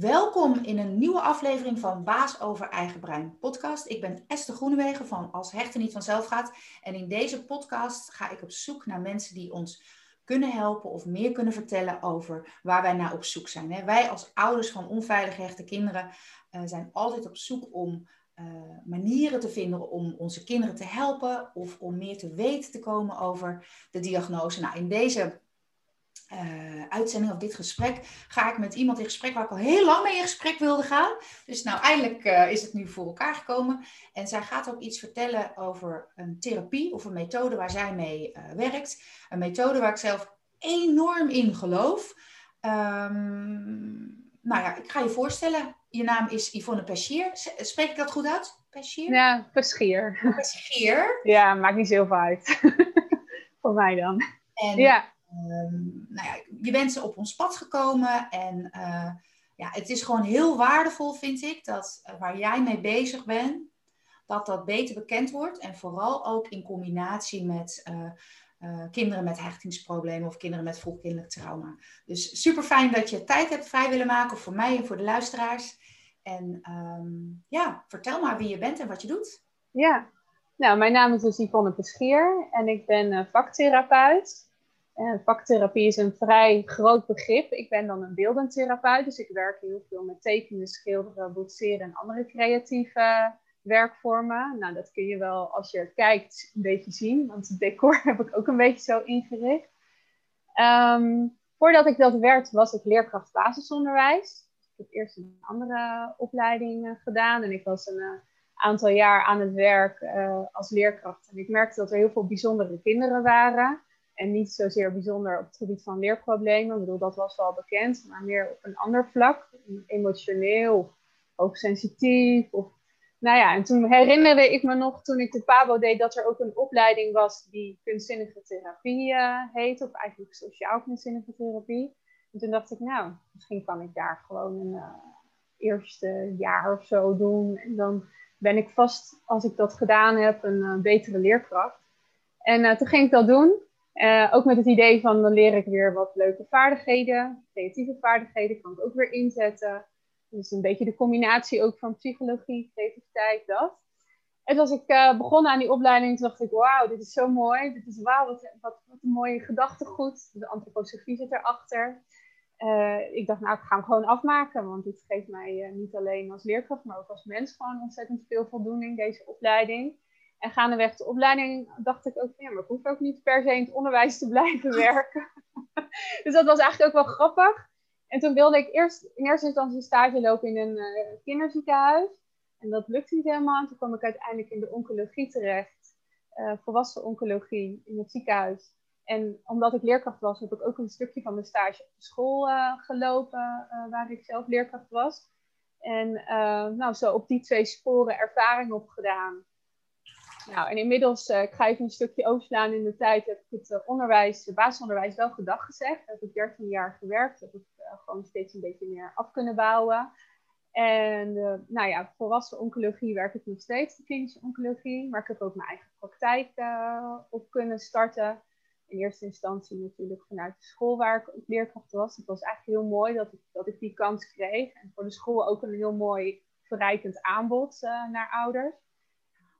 Welkom in een nieuwe aflevering van Baas over Eigen Brein podcast. Ik ben Esther Groenewegen van Als Hechten Niet Vanzelf Gaat. En in deze podcast ga ik op zoek naar mensen die ons kunnen helpen of meer kunnen vertellen over waar wij naar op zoek zijn. Wij als ouders van onveilig hechte kinderen eh, zijn altijd op zoek om uh, manieren te vinden om onze kinderen te helpen of om meer te weten te komen over de diagnose. Nou, in deze uh, uitzending of dit gesprek ga ik met iemand in gesprek waar ik al heel lang mee in gesprek wilde gaan. Dus nou, eindelijk uh, is het nu voor elkaar gekomen. En zij gaat ook iets vertellen over een therapie of een methode waar zij mee uh, werkt. Een methode waar ik zelf enorm in geloof. Um, nou ja, ik ga je voorstellen. Je naam is Yvonne Peschier. Spreek ik dat goed uit? Peschier? Ja, Peschier. Peschier. Ja, maakt niet zoveel uit. Voor mij dan. En, ja. Um, nou ja, je bent ze op ons pad gekomen en uh, ja, het is gewoon heel waardevol, vind ik, dat uh, waar jij mee bezig bent, dat dat beter bekend wordt. En vooral ook in combinatie met uh, kinderen met hechtingsproblemen of kinderen met vroegkindelijk trauma. Dus super fijn dat je tijd hebt vrij willen maken voor mij en voor de luisteraars. En um, ja, vertel maar wie je bent en wat je doet. Ja, nou, mijn naam is dus Yvonne Peschier en ik ben vaktherapeut. Uh, vaktherapie is een vrij groot begrip. Ik ben dan een beeldend therapeut, dus ik werk heel veel met tekenen, schilderen, boetseren en andere creatieve werkvormen. Nou, dat kun je wel als je kijkt een beetje zien, want het decor heb ik ook een beetje zo ingericht. Um, voordat ik dat werd, was ik leerkracht basisonderwijs. Ik heb eerst een andere opleiding gedaan en ik was een uh, aantal jaar aan het werk als leerkracht. En ik merkte dat er heel veel bijzondere kinderen waren. En niet zozeer bijzonder op het gebied van leerproblemen. Ik bedoel, dat was wel bekend, maar meer op een ander vlak. Emotioneel hoogsensitief. Of, nou ja, en toen herinnerde ik me nog, toen ik de PABO deed, dat er ook een opleiding was die kunstzinnige therapie uh, heet. Of eigenlijk sociaal kunstzinnige therapie. En toen dacht ik, nou, misschien kan ik daar gewoon een uh, eerste jaar of zo doen. En dan ben ik vast, als ik dat gedaan heb, een uh, betere leerkracht. En toen ging ik dat doen. Uh, ook met het idee van dan leer ik weer wat leuke vaardigheden, creatieve vaardigheden kan ik ook weer inzetten. Dus een beetje de combinatie ook van psychologie, creativiteit, dat. En als ik uh, begon aan die opleiding, dacht ik, wauw, dit is zo mooi. Dit is wauw, wat, wat, wat, een mooie gedachtegoed. De antroposofie zit erachter. Uh, ik dacht, nou, ik ga hem gewoon afmaken, want dit geeft mij niet alleen als leerkracht, maar ook als mens gewoon ontzettend veel voldoening, deze opleiding. En gaandeweg de opleiding dacht ik ook, ja, maar ik hoef ook niet per se in het onderwijs te blijven werken. dus dat was eigenlijk ook wel grappig. En toen wilde ik eerst in eerste instantie stage lopen in een uh, kinderziekenhuis. En dat lukte niet helemaal. En toen kwam ik uiteindelijk in de oncologie terecht. Uh, volwassen oncologie in het ziekenhuis. En omdat ik leerkracht was, heb ik ook een stukje van mijn stage op de school uh, gelopen, waar ik zelf leerkracht was. En nou, zo op die twee sporen ervaring opgedaan. Nou, en inmiddels, uh, ik ga even een stukje overslaan in de tijd, heb ik het uh, onderwijs, het basisonderwijs wel gedag gezegd. Heb ik 13 jaar gewerkt, heb ik uh, gewoon steeds een beetje meer af kunnen bouwen. En nou ja, volwassen oncologie werk ik nog steeds, de klinische oncologie. Maar ik heb ook mijn eigen praktijk op kunnen starten. In eerste instantie natuurlijk vanuit de school waar ik leerkracht was. Het was eigenlijk heel mooi dat ik, dat ik die kans kreeg. En voor de school ook een heel mooi verrijkend aanbod naar ouders.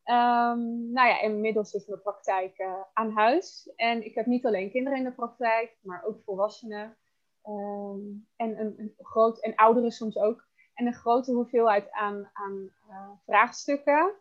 Um, nou ja, inmiddels is mijn praktijk uh, aan huis. En ik heb niet alleen kinderen in de praktijk, maar ook volwassenen. Um, en een, groot, en ouderen soms ook. En een grote hoeveelheid aan, aan uh, vraagstukken.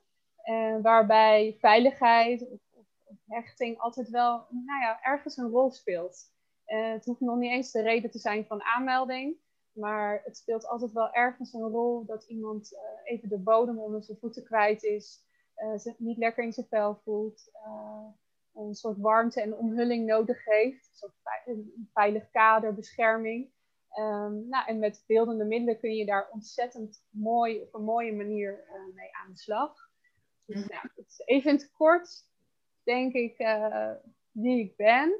Uh, waarbij veiligheid of, of, hechting altijd wel nou ja, ergens een rol speelt. het hoeft nog niet eens de reden te zijn van aanmelding. Maar het speelt altijd wel ergens een rol dat iemand even de bodem onder zijn voeten kwijt is zich niet lekker in zijn vel voelt, uh, een soort warmte en omhulling nodig heeft, een soort een veilig kader, bescherming. Um, nou, en met beeldende middelen kun je daar ontzettend mooi, op een mooie manier uh, mee aan de slag. Dus, mm. nou, het is even in het kort, denk ik, wie ik ben.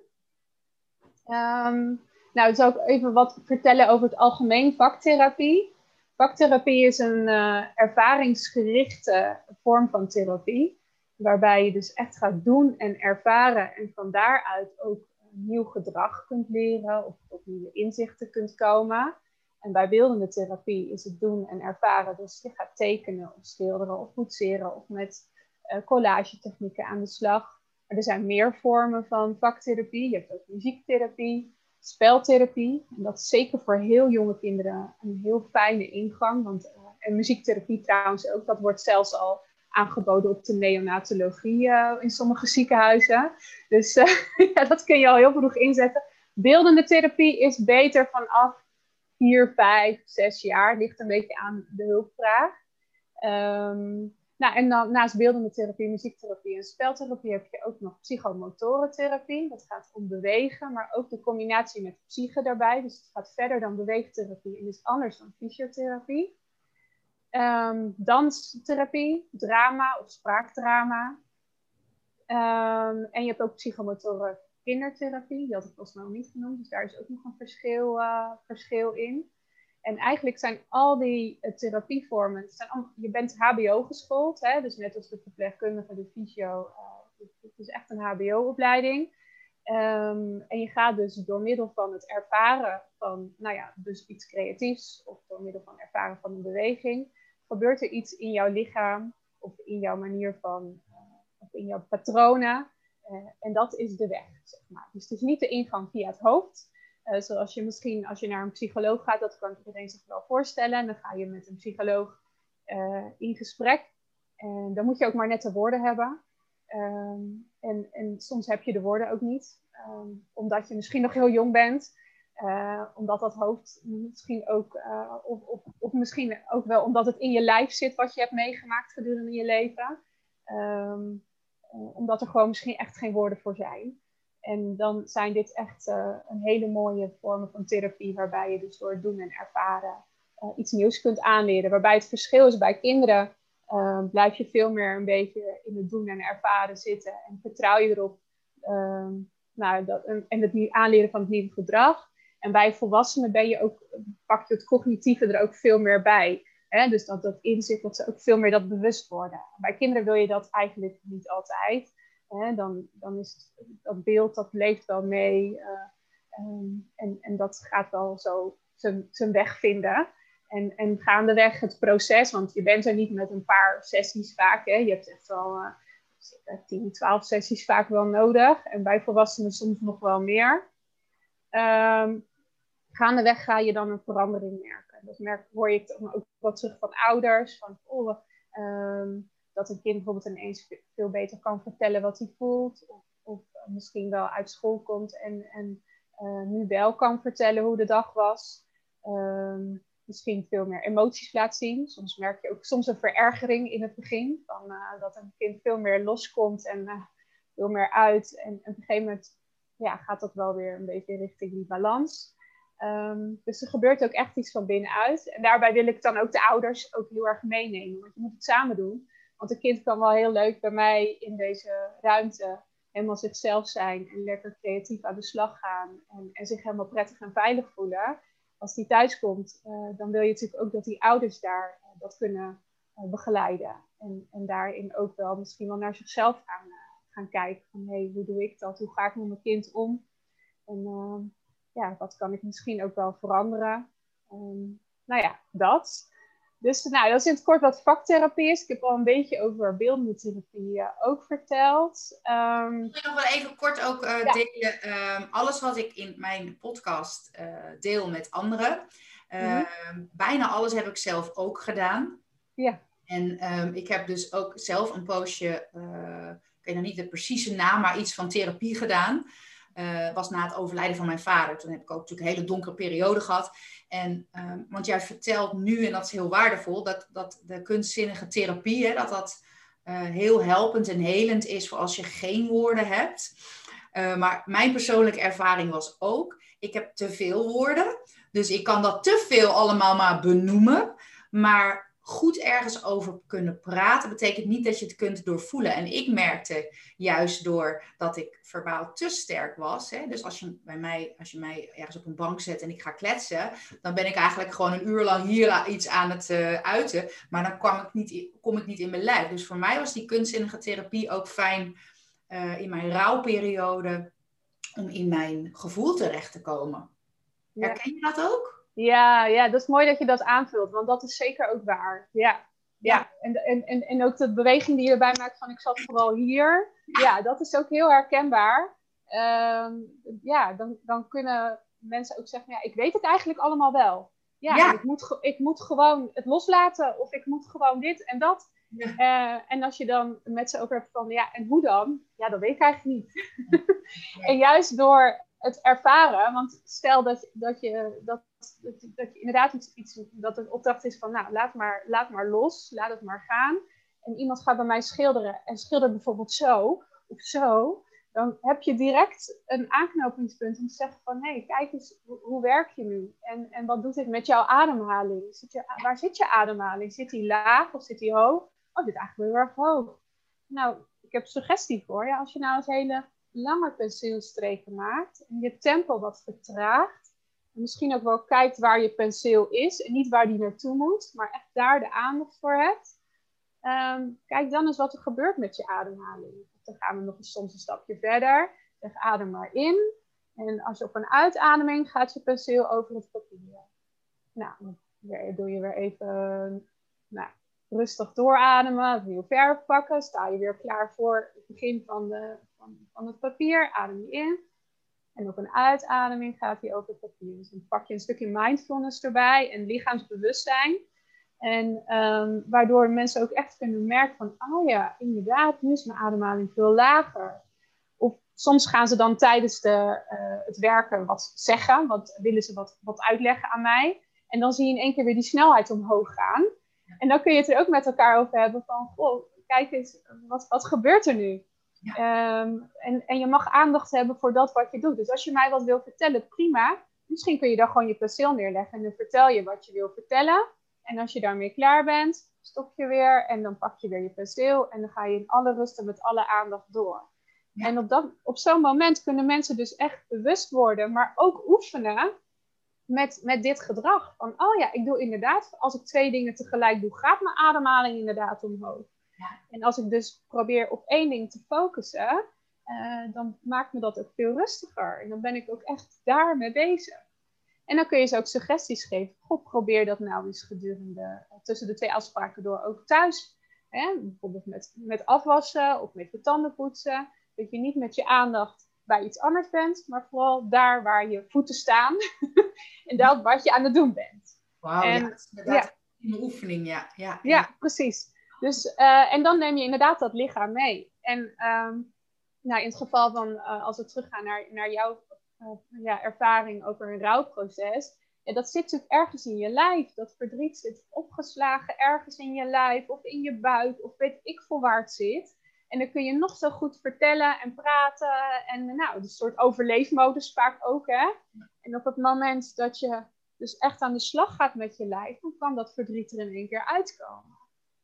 Um, nou, ik zal ook even wat vertellen over het algemeen vaktherapie. Vaktherapie is een uh, ervaringsgerichte vorm van therapie, waarbij je dus echt gaat doen en ervaren en van daaruit ook nieuw gedrag kunt leren of tot nieuwe inzichten kunt komen. En bij beeldende therapie is het doen en ervaren. Dus je gaat tekenen of schilderen of boetseren of met uh, collage technieken aan de slag. Maar er zijn meer vormen van vaktherapie. Je hebt ook muziektherapie, speltherapie. En dat is zeker voor heel jonge kinderen een heel fijne ingang. Want, uh, en muziektherapie trouwens ook, dat wordt zelfs al aangeboden op de neonatologie uh, in sommige ziekenhuizen. Dus ja, dat kun je al heel vroeg inzetten. Beeldende therapie is beter vanaf 4, 5, 6 jaar. Ligt een beetje aan de hulpvraag. Um, nou, en dan naast beeldende therapie, muziektherapie en speltherapie heb je ook nog psychomotorentherapie. Dat gaat om bewegen, maar ook de combinatie met psyche daarbij. Dus het gaat verder dan beweegtherapie en is anders dan fysiotherapie. Um, danstherapie, drama of spraakdrama. Um, en je hebt ook psychomotoren kindertherapie. Die had ik volgens niet genoemd, dus daar is ook nog een verschil, uh, verschil in. En eigenlijk zijn al die uh, therapievormen, zijn je bent HBO geschoold, hè? dus net als de verpleegkundige, de fysio, uh, het is echt een HBO-opleiding. Ehm, en je gaat dus door middel van het ervaren van, nou ja, dus iets creatiefs, of door middel van ervaren van een beweging, gebeurt er iets in jouw lichaam, of in jouw manier van, uh, of in jouw patronen. en dat is de weg, zeg maar. Dus het is niet de ingang via het hoofd, uh, zoals je misschien als je naar een psycholoog gaat, dat kan iedereen zich wel voorstellen. En dan ga je met een psycholoog uh, in gesprek. En dan moet je ook maar net de woorden hebben. Um, en, en, soms heb je de woorden ook niet, um, omdat je misschien nog heel jong bent. Uh, omdat dat hoofd misschien ook, of, of, of, misschien ook wel omdat het in je lijf zit wat je hebt meegemaakt gedurende je leven. Um, omdat er gewoon misschien echt geen woorden voor zijn. En dan zijn dit echt uh, een hele mooie vormen van therapie, waarbij je dus door doen en ervaren uh, iets nieuws kunt aanleren. Waarbij het verschil is bij kinderen, uh, blijf je veel meer een beetje in het doen en ervaren zitten en vertrouw je erop. Ehm, nou, dat, en het aanleren van het nieuwe gedrag. En bij volwassenen ben je ook, pak je het cognitieve er ook veel meer bij. Hè? Dus dat, dat inzicht, dat ze ook veel meer dat bewust worden. Bij kinderen wil je dat eigenlijk niet altijd hè, dan, dan is dat beeld dat leeft wel mee uh, um, en, en dat gaat wel zo zijn, weg vinden. En, en gaandeweg het proces, want je bent er niet met een paar sessies vaak. Je hebt echt wel uh, 10, 12 sessies vaak wel nodig. En bij volwassenen soms nog wel meer. Um, gaandeweg ga je dan een verandering merken. Dat merk, hoor je dan ook wel terug van ouders. Van, oh, um, dat een kind bijvoorbeeld ineens veel beter kan vertellen wat hij voelt. Of, of misschien wel uit school komt en, en uh, nu wel kan vertellen hoe de dag was. Um, misschien veel meer emoties laat zien. Soms merk je ook soms een verergering in het begin. Van, uh, dat een kind veel meer loskomt en uh, veel meer uit. En, op een gegeven moment ja, gaat dat wel weer een beetje richting die balans. Um, dus er gebeurt ook echt iets van binnenuit. En daarbij wil ik dan ook de ouders ook heel erg meenemen. Want je moet het samen doen. Want een kind kan wel heel leuk bij mij in deze ruimte helemaal zichzelf zijn en lekker creatief aan de slag gaan en, zich helemaal prettig en veilig voelen. Als die thuis komt, uh, dan wil je natuurlijk ook dat die ouders daar uh, dat kunnen uh, begeleiden. En, en daarin ook wel misschien wel naar zichzelf gaan, gaan kijken. Van hé, hey, hoe doe ik dat? Hoe ga ik met mijn kind om? En ja, wat kan ik misschien ook wel veranderen? Um, nou ja, dat. Dus nou, dat is in het kort wat vaktherapie is. Ik heb al een beetje over beeldende therapie uh, ook verteld. Um, ik nog wel even kort ook uh, delen. Um, alles wat ik in mijn podcast uh, deel met anderen. Mm Bijna alles heb ik zelf ook gedaan. Ja. En um, ik heb dus ook zelf een poosje, ik weet nog niet de precieze naam, maar iets van therapie gedaan. Uh, was na het overlijden van mijn vader. Toen heb ik ook natuurlijk een hele donkere periode gehad. En, uh, want jij vertelt nu, en dat is heel waardevol, dat, dat de kunstzinnige therapie, hè, dat dat uh, heel helpend en helend is voor als je geen woorden hebt. maar mijn persoonlijke ervaring was ook, ik heb te veel woorden. Dus ik kan dat te veel allemaal maar benoemen. Maar goed ergens over kunnen praten, betekent niet dat je het kunt doorvoelen. En ik merkte juist door dat ik verbaal te sterk was. Hè, dus als je, bij mij, als je mij ergens op een bank zet en ik ga kletsen, dan ben ik eigenlijk gewoon een uur lang hier iets aan het uh, uiten. Maar dan kwam ik niet, kom ik niet in mijn lijf. Dus voor mij was die kunstzinnige therapie ook fijn uh, in mijn rouwperiode om in mijn gevoel terecht te komen. Herken je dat ook? Ja, ja, dat is mooi dat je dat aanvult, want dat is zeker ook waar. Ja, ja. En, en, en, en ook de beweging die je erbij maakt van ik zat vooral hier. Ja, dat is ook heel herkenbaar. Ehm, ja, dan, dan kunnen mensen ook zeggen, ja, ik weet het eigenlijk allemaal wel. Ja, Ik, moet ik moet gewoon het loslaten of ik moet gewoon dit en dat. Eh, en als je dan met ze over hebt van, ja, en hoe dan? Ja, dat weet ik eigenlijk niet. en juist door het ervaren, want stel dat, dat, je, dat, dat, je inderdaad iets, iets, dat een opdracht is van, nou, laat maar, laat maar los, laat het maar gaan. En iemand gaat bij mij schilderen en schildert bijvoorbeeld zo of zo, dan heb je direct een aanknopingspunt om te zeggen van, hé, kijk eens, hoe, werk je nu? En, en wat doet dit met jouw ademhaling? Zit je, waar zit je ademhaling? Zit die laag of zit die hoog? oh, dit is eigenlijk heel erg hoog. Nou, ik heb suggestie voor je. Als je nou eens hele lange penseelstreken maakt en je tempo wat vertraagt, en misschien ook wel kijkt waar je penseel is en niet waar die naartoe moet, maar echt daar de aandacht voor hebt. Ehm, kijk dan eens wat er gebeurt met je ademhaling. Dan gaan we nog eens soms een stapje verder. Zeg adem maar in. En als je op een uitademing gaat je penseel over het papier. Nou, doe je weer even nou, rustig doorademen, nieuw verf pakken. Sta je weer klaar voor het begin van, de, van, van het papier. Adem je in. En op een uitademing gaat hij over het papier. Dus dan pak je een stukje mindfulness erbij en lichaamsbewustzijn. En um, waardoor mensen ook echt kunnen merken van, oh ja, inderdaad, nu is mijn ademhaling veel lager. Of soms gaan ze dan tijdens de, uh, het werken wat zeggen, wat willen ze wat, wat uitleggen aan mij. En dan zie je in één keer weer die snelheid omhoog gaan. En dan kun je het er ook met elkaar over hebben van, goh, kijk eens, wat, wat gebeurt er nu? Ehm, en, en je mag aandacht hebben voor dat wat je doet. Dus als je mij wat wil vertellen, prima. Misschien kun je dan gewoon je perceel neerleggen en dan vertel je wat je wil vertellen. En als je daarmee klaar bent, stop je weer en dan pak je weer je perceel en dan ga je in alle rust en met alle aandacht door. En op, dat, op zo'n moment kunnen mensen dus echt bewust worden, maar ook oefenen met, met dit gedrag. Van, oh ja, ik doe inderdaad, als ik twee dingen tegelijk doe, gaat mijn ademhaling inderdaad omhoog. Ja. En als ik dus probeer op één ding te focussen, uh, dan maakt me dat ook veel rustiger. En dan ben ik ook echt daarmee bezig. En dan kun je ze ook suggesties geven. Goh, probeer dat nou eens gedurende, tussen de twee afspraken door ook thuis. Hè? Bijvoorbeeld met, met afwassen of met je tanden poetsen. Dat je niet met je aandacht bij iets anders bent, maar vooral daar waar je voeten staan en dat wat je aan het doen bent. Wauw, ja, een oefening, ja. Ja, ja precies. Dus, uh, en dan neem je inderdaad dat lichaam mee. En um, nou, in het geval van, uh, als we teruggaan naar, naar jouw uh, ja, ervaring over een rouwproces, dat zit natuurlijk ergens in je lijf. Dat verdriet zit opgeslagen ergens in je lijf of in je buik of weet ik veel waar het zit. En dan kun je nog zo goed vertellen en praten. En nou, een soort overleefmodus vaak ook, hè. En op het moment dat je dus echt aan de slag gaat met je lijf, dan kan dat verdriet er in één keer uitkomen.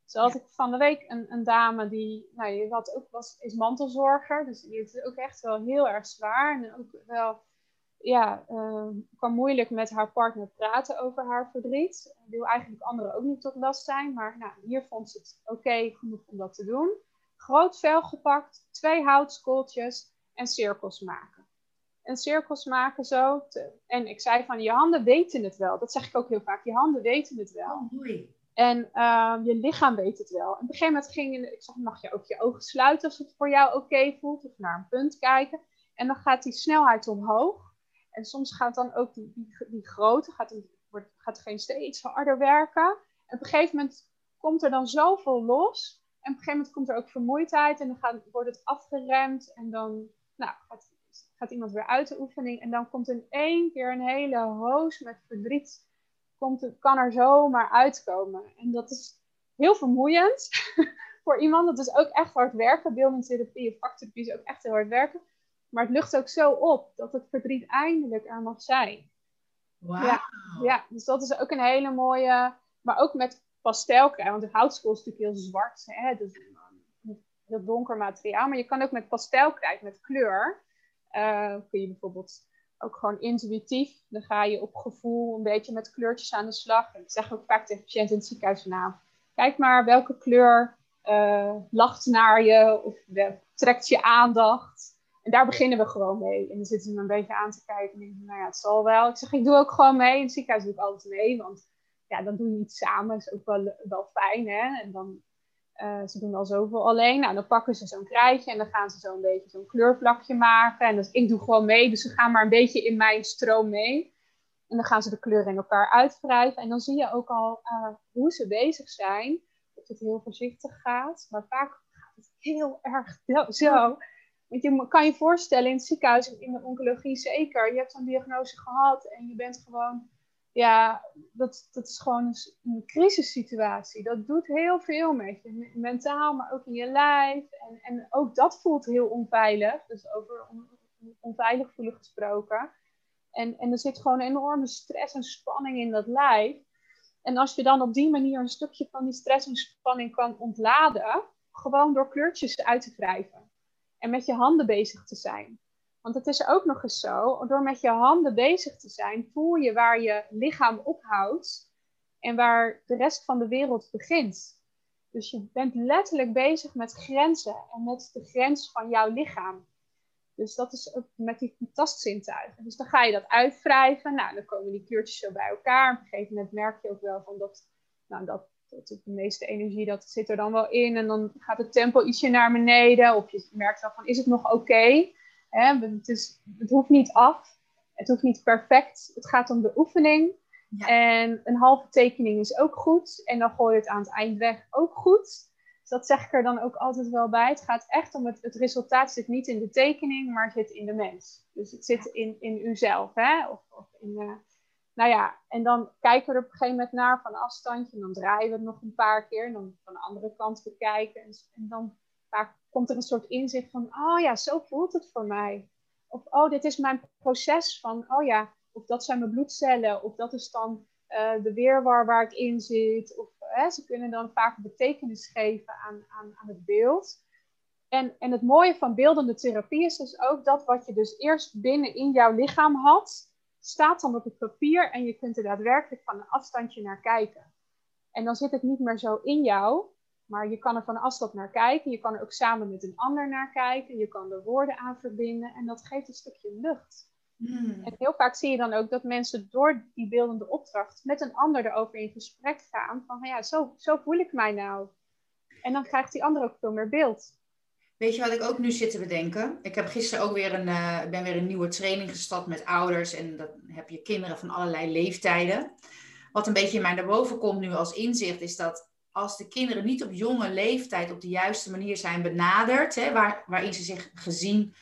Zo had ik van de week een, een dame die, nou, je had ook, was, is mantelzorger. Dus die heeft het ook echt wel heel erg zwaar. En ook wel, ja, uh, kan moeilijk met haar partner praten over haar verdriet. Die wil eigenlijk anderen ook niet tot last zijn. Maar nou, hier vond ze het oké genoeg om dat te doen groot vel gepakt, twee houtskooltjes en cirkels maken. En cirkels maken zo. en ik zei van, je handen weten het wel. Dat zeg ik ook heel vaak. Je handen weten het wel. Oh, en uh, je lichaam weet het wel. Op een gegeven moment ging je, ik zeg, mag je ook je ogen sluiten als het voor jou oké voelt. Of naar een punt kijken. En dan gaat die snelheid omhoog. En soms gaat dan ook die, die, die grootte, gaat, wordt, gaat degene steeds harder werken. En op een gegeven moment komt er dan zoveel los en op een gegeven moment komt er ook vermoeidheid en dan gaat, wordt het afgeremd en dan nou, gaat, gaat iemand weer uit de oefening en dan komt in één keer een hele hoos met verdriet, komt het, kan er zomaar uitkomen. En dat is heel vermoeiend voor iemand. Dat is ook echt hard werken. Beeldingstherapie of vaktherapie is ook echt heel hard werken. Maar het lucht ook zo op dat het verdriet eindelijk er mag zijn. Wow. Ja, ja, dus dat is ook een hele mooie. Maar ook met pastel krijgen. Want de houtskool is natuurlijk heel zwart. Hè? Dus heel donker materiaal. Maar je kan ook met pastel krijgen, met kleur. Uh, kun je bijvoorbeeld ook gewoon intuïtief. Dan ga je op gevoel een beetje met kleurtjes aan de slag. En ik zeg ook vaak tegen patiënten in het ziekenhuis nou, Kijk maar welke kleur uh, lacht naar je of trekt je aandacht. En daar beginnen we gewoon mee. En dan zitten ze me een beetje aan te kijken. En denk ik, nou ja, het zal wel. Ik zeg, ik doe ook gewoon mee. In het ziekenhuis doe ik altijd mee. Want ja, dan doe je iets samen. Dat is ook wel, wel fijn, hè. En dan, uh, ze doen al zoveel alleen. Nou, dan pakken ze zo'n krijtje. En dan gaan ze zo'n beetje zo'n kleurvlakje maken. En dus, ik doe gewoon mee. Dus ze gaan maar een beetje in mijn stroom mee. En dan gaan ze de kleuren in elkaar uitwrijven. En dan zie je ook al uh, hoe ze bezig zijn. Dat het heel voorzichtig gaat. Maar vaak gaat het heel erg zo. Want je kan je voorstellen, in het ziekenhuis, in de oncologie zeker, je hebt zo'n diagnose gehad en je bent gewoon, ja, dat, dat is gewoon een, crisissituatie. Dat doet heel veel met je, mentaal, maar ook in je lijf. En, en ook dat voelt heel onveilig, dus over on, onveilig voelen gesproken. En, en er zit gewoon enorme stress en spanning in dat lijf. En als je dan op die manier een stukje van die stress en spanning kan ontladen, gewoon door kleurtjes uit te wrijven en met je handen bezig te zijn. Want het is ook nog eens zo, door met je handen bezig te zijn, voel je waar je lichaam ophoudt en waar de rest van de wereld begint. Dus je bent letterlijk bezig met grenzen en met de grens van jouw lichaam. Dus dat is ook met die tastzintuigen. Dus dan ga je dat uitwrijven. Nou, dan komen die kleurtjes zo bij elkaar. Op een gegeven moment merk je ook wel van dat, nou, dat dat de meeste energie dat zit er dan wel in. En dan gaat het tempo ietsje naar beneden. Of je merkt dan van, is het nog oké? Het, het hoeft niet af. Het hoeft niet perfect. Het gaat om de oefening. Ja. En een halve tekening is ook goed. En dan gooi je het aan het eind weg ook goed. Dus dat zeg ik er dan ook altijd wel bij. Het gaat echt om het, het resultaat zit niet in de tekening, maar zit in de mens. Dus het zit in, in uzelf. Hè? Of, of in, uh, nou ja, en dan kijken we er op een gegeven moment naar van afstandje. En dan draaien we het nog een paar keer. En dan van de andere kant bekijken. En, en dan vaak komt er een soort inzicht van, oh ja, zo voelt het voor mij. Of, oh, dit is mijn proces van, oh ja, of dat zijn mijn bloedcellen. Of dat is dan uh, de weerwar waar ik in zit. Of hè, ze kunnen dan vaak betekenis geven aan, aan, aan het beeld. En, en het mooie van beeldende therapie is dus ook dat wat je dus eerst binnen in jouw lichaam had, staat dan op het papier en je kunt er daadwerkelijk van een afstandje naar kijken. En dan zit het niet meer zo in jou, maar je kan er van afstand naar kijken. Je kan er ook samen met een ander naar kijken. Je kan er woorden aan verbinden en dat geeft een stukje lucht. Hmm. En heel vaak zie je dan ook dat mensen door die beeldende opdracht met een ander erover in gesprek gaan. Van ja, zo, zo voel ik mij nou. En dan krijgt die ander ook veel meer beeld. Weet je wat ik ook nu zit te bedenken? Ik heb gisteren ook weer een, uh, ben weer een nieuwe training gestart met ouders. En dan heb je kinderen van allerlei leeftijden. Wat een beetje in mij naar boven komt nu als inzicht, is dat als de kinderen niet op jonge leeftijd op de juiste manier zijn benaderd, hè, waar, waarin ze zich gezien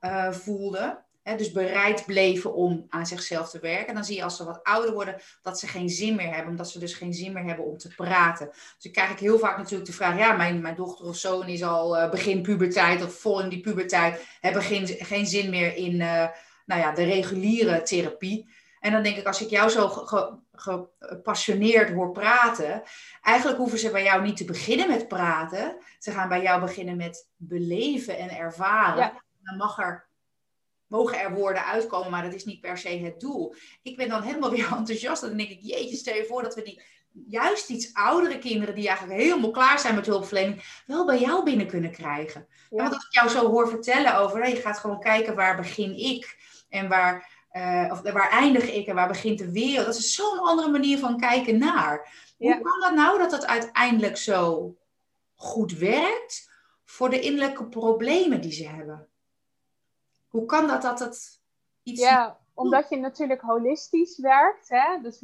uh, voelden, dus bereid bleven om aan zichzelf te werken. Dan zie je als ze wat ouder worden dat ze geen zin meer hebben, omdat ze dus geen zin meer hebben om te praten. Dus dan krijg ik heel vaak natuurlijk de vraag: ja, mijn, mijn dochter of zoon is al uh, begin puberteit of vol in die puberteit, hebben geen, geen zin meer in uh, nou ja, de reguliere therapie. En dan denk ik, als ik jou zo gepassioneerd hoor praten, eigenlijk hoeven ze bij jou niet te beginnen met praten. Ze gaan bij jou beginnen met beleven en ervaren. Dan mag er mogen er woorden uitkomen, maar dat is niet per se het doel. Ik ben dan helemaal weer enthousiast. Dan denk ik, jeetje, stel je voor dat we die juist iets oudere kinderen, die eigenlijk helemaal klaar zijn met hulpverlening, wel bij jou binnen kunnen krijgen. Ja. want als ik jou zo hoor vertellen over, je gaat gewoon kijken waar begin ik en waar, uh, of waar eindig ik en waar begint de wereld. Dat is zo'n andere manier van kijken naar. Hoe kan dat nou dat het uiteindelijk zo goed werkt voor de innerlijke problemen die ze hebben? Hoe kan dat dat het iets... Ja, omdat je natuurlijk holistisch werkt. Hè? Dus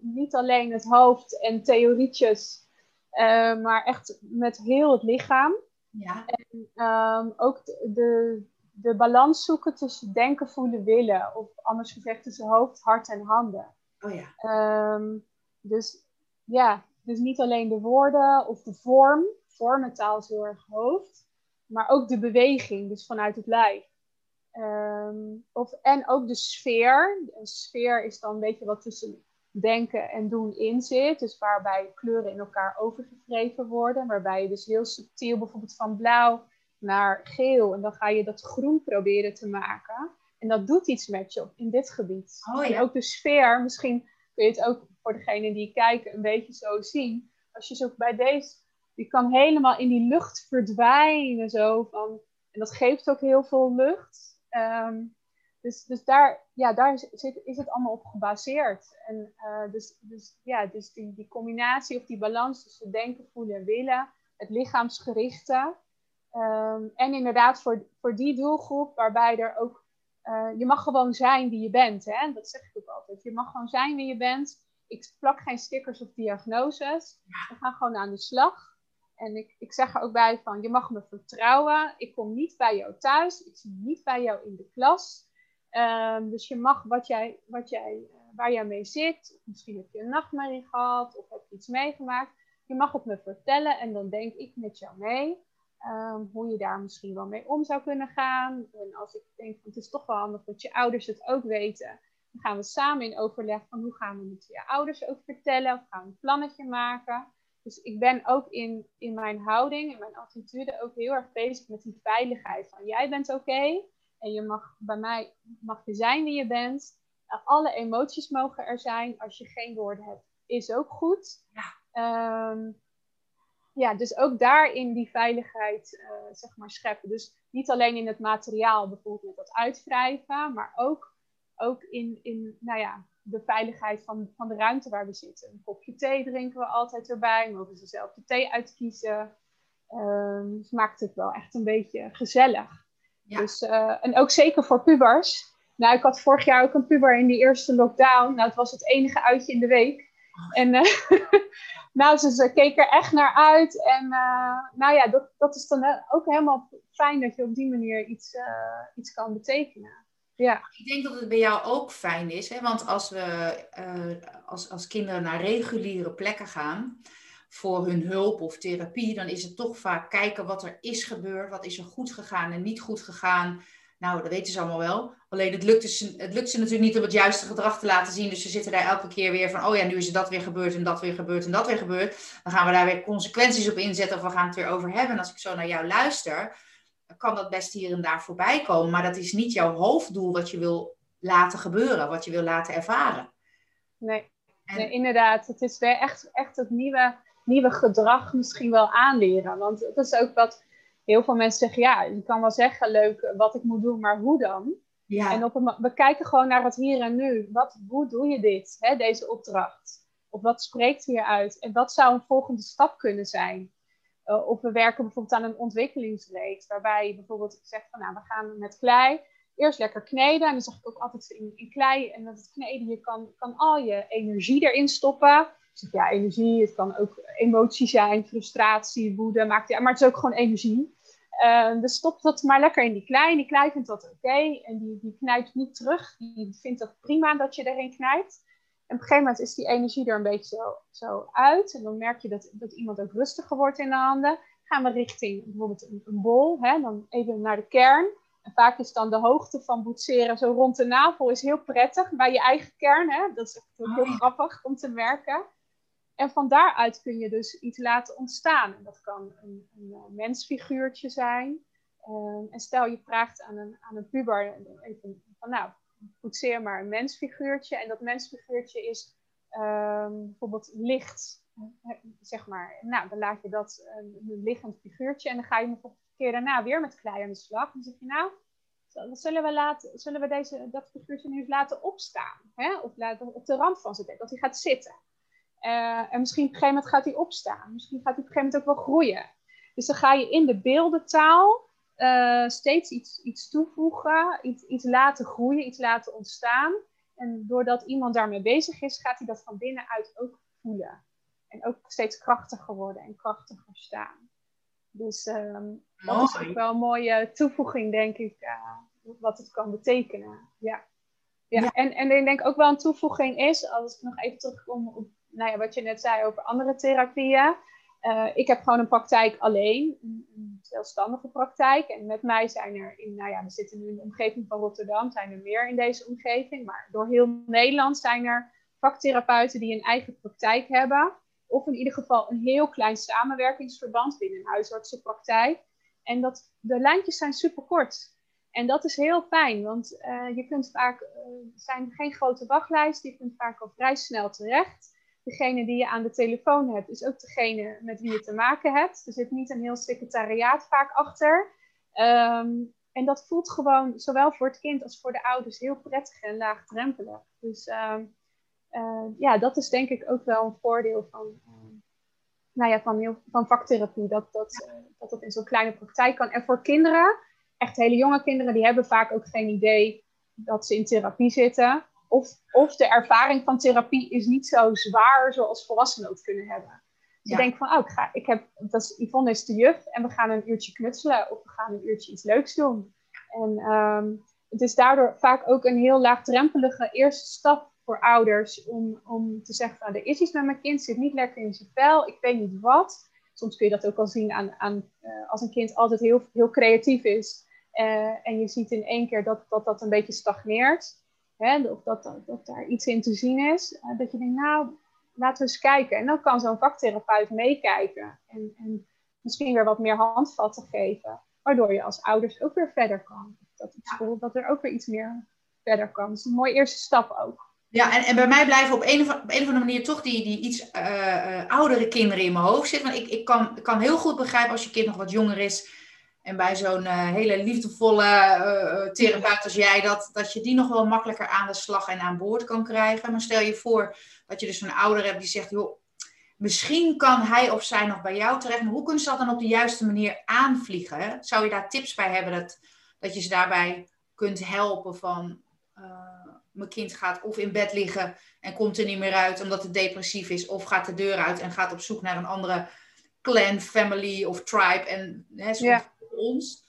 niet alleen het hoofd en theorietjes, uh, maar echt met heel het lichaam. Ja. En um, ook de, de, balans zoeken tussen denken, voelen, willen. Of anders gezegd tussen hoofd, hart en handen. Oh ja. Um, dus ja, dus niet alleen de woorden of de vorm. Vormentaal is heel erg hoofd. Maar ook de beweging, dus vanuit het lijf. Um, of, en ook de sfeer. Een sfeer is dan een beetje wat tussen denken en doen in zit. Dus waarbij kleuren in elkaar overgevreven worden. Waarbij je dus heel subtiel bijvoorbeeld van blauw naar geel. En dan ga je dat groen proberen te maken. En dat doet iets met je in dit gebied. Oh, ja. En ook de sfeer, misschien kun je het ook voor degenen die kijken een beetje zo zien. Als je zo bij deze, die kan helemaal in die lucht verdwijnen. Zo van En dat geeft ook heel veel lucht. Ehm, dus, dus daar, ja, daar zit, is het allemaal op gebaseerd. En uh, dus, dus, ja, dus die, die combinatie of die balans tussen denken, voelen en willen, het lichaamsgerichte. Ehm, en inderdaad voor, voor die doelgroep waarbij er ook, uh, je mag gewoon zijn wie je bent. Hè? Dat zeg ik ook altijd. Je mag gewoon zijn wie je bent. Ik plak geen stickers of diagnoses. We gaan gewoon aan de slag. En ik, ik zeg er ook bij van, je mag me vertrouwen. Ik kom niet bij jou thuis. Ik zit niet bij jou in de klas. Um, dus je mag wat jij, wat jij, uh, waar jij mee zit. Misschien heb je een nachtmerrie gehad of heb je iets meegemaakt. Je mag het me vertellen en dan denk ik met jou mee. Um, hoe je daar misschien wel mee om zou kunnen gaan. En als ik denk, het is toch wel handig dat je ouders het ook weten. Dan gaan we samen in overleg van hoe gaan we het je ouders ook vertellen. Of gaan we een plannetje maken. Dus ik ben ook in, in mijn houding, in mijn attitude ook heel erg bezig met die veiligheid. Van jij bent oké en je mag bij mij mag je zijn wie je bent. Alle emoties mogen er zijn. Als je geen woorden hebt, is ook goed. Ja, um, ja dus ook daarin die veiligheid uh, zeg maar scheppen. Dus niet alleen in het materiaal, bijvoorbeeld met dat uitwrijven, maar ook, ook in, in nou ja, de veiligheid van, van de ruimte waar we zitten. Een kopje thee drinken we altijd erbij, mogen ze zelf de thee uitkiezen. Um, dus maakt het wel echt een beetje gezellig. Dus, uh, en ook zeker voor pubers. Nou, ik had vorig jaar ook een puber in die eerste lockdown. Nou, het was het enige uitje in de week. En uh, nou, ze, ze er echt naar uit. En uh, nou ja, dat, dat is dan ook helemaal fijn dat je op die manier iets, iets kan betekenen. Ja. Ik denk dat het bij jou ook fijn is, hè? want als we als, als kinderen naar reguliere plekken gaan, voor hun hulp of therapie, dan is het toch vaak kijken wat er is gebeurd, wat is er goed gegaan en niet goed gegaan. Nou, dat weten ze allemaal wel. Alleen het lukt, ze, het lukt ze natuurlijk niet om het juiste gedrag te laten zien. Dus ze zitten daar elke keer weer van, oh ja, nu is er dat weer gebeurd en dat weer gebeurd en dat weer gebeurd. Dan gaan we daar weer consequenties op inzetten of we gaan het weer over hebben. En als ik zo naar jou luister, kan dat best hier en daar voorbij komen. Maar dat is niet jouw hoofddoel wat je wil laten gebeuren, wat je wil laten ervaren. Nee, nee inderdaad. Het is weer echt, echt het nieuwe nieuwe gedrag misschien wel aanleren. Want dat is ook wat heel veel mensen zeggen. Ja, je kan wel zeggen leuk wat ik moet doen, maar hoe dan? Ja. En op een, we kijken gewoon naar het hier en nu. Wat, hoe doe je dit, hè, deze opdracht? Of wat spreekt hieruit? En wat zou een volgende stap kunnen zijn? Uh, of we werken bijvoorbeeld aan een ontwikkelingsreeks, waarbij je bijvoorbeeld zegt van nou, we gaan met klei eerst lekker kneden. En dan zeg ik ook altijd in, in klei. En dat het kneden, je kan, kan al je energie erin stoppen ja, energie, het kan ook emotie zijn, frustratie, woede, maakt, ja, maar het is ook gewoon energie. Uh, dus stop dat maar lekker in die klei. Die klei vindt dat oké en die, die knijpt niet terug. Die vindt dat prima dat je erin knijpt. En op een gegeven moment is die energie er een beetje zo, zo uit. En dan merk je dat, dat iemand ook rustiger wordt in de handen. Gaan we richting bijvoorbeeld een, een bol, hè? dan even naar de kern. En vaak is dan de hoogte van boetseren zo rond de navel is heel prettig bij je eigen kern. Hè? Dat is echt heel oh, grappig om te merken. En van daaruit kun je dus iets laten ontstaan. En dat kan een, een, een mensfiguurtje zijn. Um, en stel je vraagt aan een, aan een puber even van nou, poetseer maar een mensfiguurtje. En dat mensfiguurtje is um, bijvoorbeeld licht, zeg maar. Nou, dan laat je dat een, liggend figuurtje. En dan ga je bijvoorbeeld een keer daarna weer met klei aan de slag. Dan zeg je nou, zullen we, laten, zullen we deze, dat figuurtje nu eens laten opstaan? Hè? Of laten op de rand van zitten, dat hij gaat zitten. Uh, en misschien op een gegeven moment gaat hij opstaan. Misschien gaat hij op een gegeven moment ook wel groeien. Dus dan ga je in de beeldentaal uh, steeds iets, iets toevoegen, iets, iets laten groeien, iets laten ontstaan. En doordat iemand daarmee bezig is, gaat hij dat van binnenuit ook voelen. En ook steeds krachtiger worden en krachtiger staan. Dus um, dat is ook wel een mooie toevoeging, denk ik, uh, wat het kan betekenen. Ja. Ja, ja. En, en ik denk ook wel een toevoeging is, als ik nog even terugkom op nou ja, wat je net zei over andere therapieën. Uh, ik heb gewoon een praktijk alleen, een zelfstandige praktijk. En met mij zijn er, in, nou ja, we zitten nu in de omgeving van Rotterdam, zijn er meer in deze omgeving. Maar door heel Nederland zijn er vaktherapeuten die een eigen praktijk hebben. Of in ieder geval een heel klein samenwerkingsverband binnen een huisartsenpraktijk. En dat, de lijntjes zijn super kort. En dat is heel fijn, want uh, je kunt vaak, uh, zijn geen grote wachtlijsten, je kunt vaak al vrij snel terecht degene die je aan de telefoon hebt, is ook degene met wie je te maken hebt. Er zit niet een heel secretariaat vaak achter. Ehm, en dat voelt gewoon zowel voor het kind als voor de ouders heel prettig en laagdrempelig. Dus ehm, eh, ja, dat is denk ik ook wel een voordeel van, uh, nou ja, van, van vaktherapie. Dat dat, uh, dat, dat in zo'n kleine praktijk kan. En voor kinderen, echt hele jonge kinderen, die hebben vaak ook geen idee dat ze in therapie zitten. Of, of de ervaring van therapie is niet zo zwaar zoals volwassenen ook kunnen hebben. Dus ja. je denkt van, oh, ik, ga, ik heb, dat is, Yvonne is de juf en we gaan een uurtje knutselen of we gaan een uurtje iets leuks doen. En um, het is daardoor vaak ook een heel laagdrempelige eerste stap voor ouders om, om te zeggen, van, er is iets met mijn kind, zit niet lekker in zijn vel, ik weet niet wat. Soms kun je dat ook al zien aan, aan uh, als een kind altijd heel, heel creatief is uh, en je ziet in één keer dat dat, dat een beetje stagneert. Hè, of dat, dat, dat daar iets in te zien is. Uh, dat je denkt, nou, laten we eens kijken. En dan kan zo'n vaktherapeut meekijken. En, en misschien weer wat meer handvatten geven. Waardoor je als ouders ook weer verder kan. Dat, school, dat er ook weer iets meer verder kan. Dat is een mooie eerste stap ook. Ja, en, en bij mij blijven op een, of, op een of andere manier toch die, die iets uh, oudere kinderen in mijn hoofd zitten. Want ik, ik kan, ik kan heel goed begrijpen als je kind nog wat jonger is. En bij zo'n uh, hele liefdevolle uh, therapeut als jij, dat, dat je die nog wel makkelijker aan de slag en aan boord kan krijgen. Maar stel je voor dat je dus een ouder hebt die zegt, joh, misschien kan hij of zij nog bij jou terecht. Maar hoe kunnen ze dat dan op de juiste manier aanvliegen? Zou je daar tips bij hebben dat, dat je ze daarbij kunt helpen van... Mijn kind gaat of in bed liggen en komt er niet meer uit omdat het depressief is, of gaat de deur uit en gaat op zoek naar een andere clan, family of tribe en hè. Ons.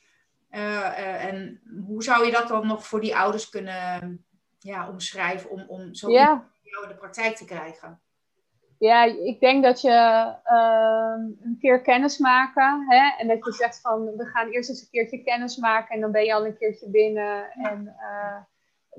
Uh, uh, en hoe zou je dat dan nog voor die ouders kunnen ja, omschrijven om, om zo ja. in de praktijk te krijgen? Ja, ik denk dat je uh, een keer kennis maken. Hè? En dat je zegt van we gaan eerst eens een keertje kennis maken en dan ben je al een keertje binnen. En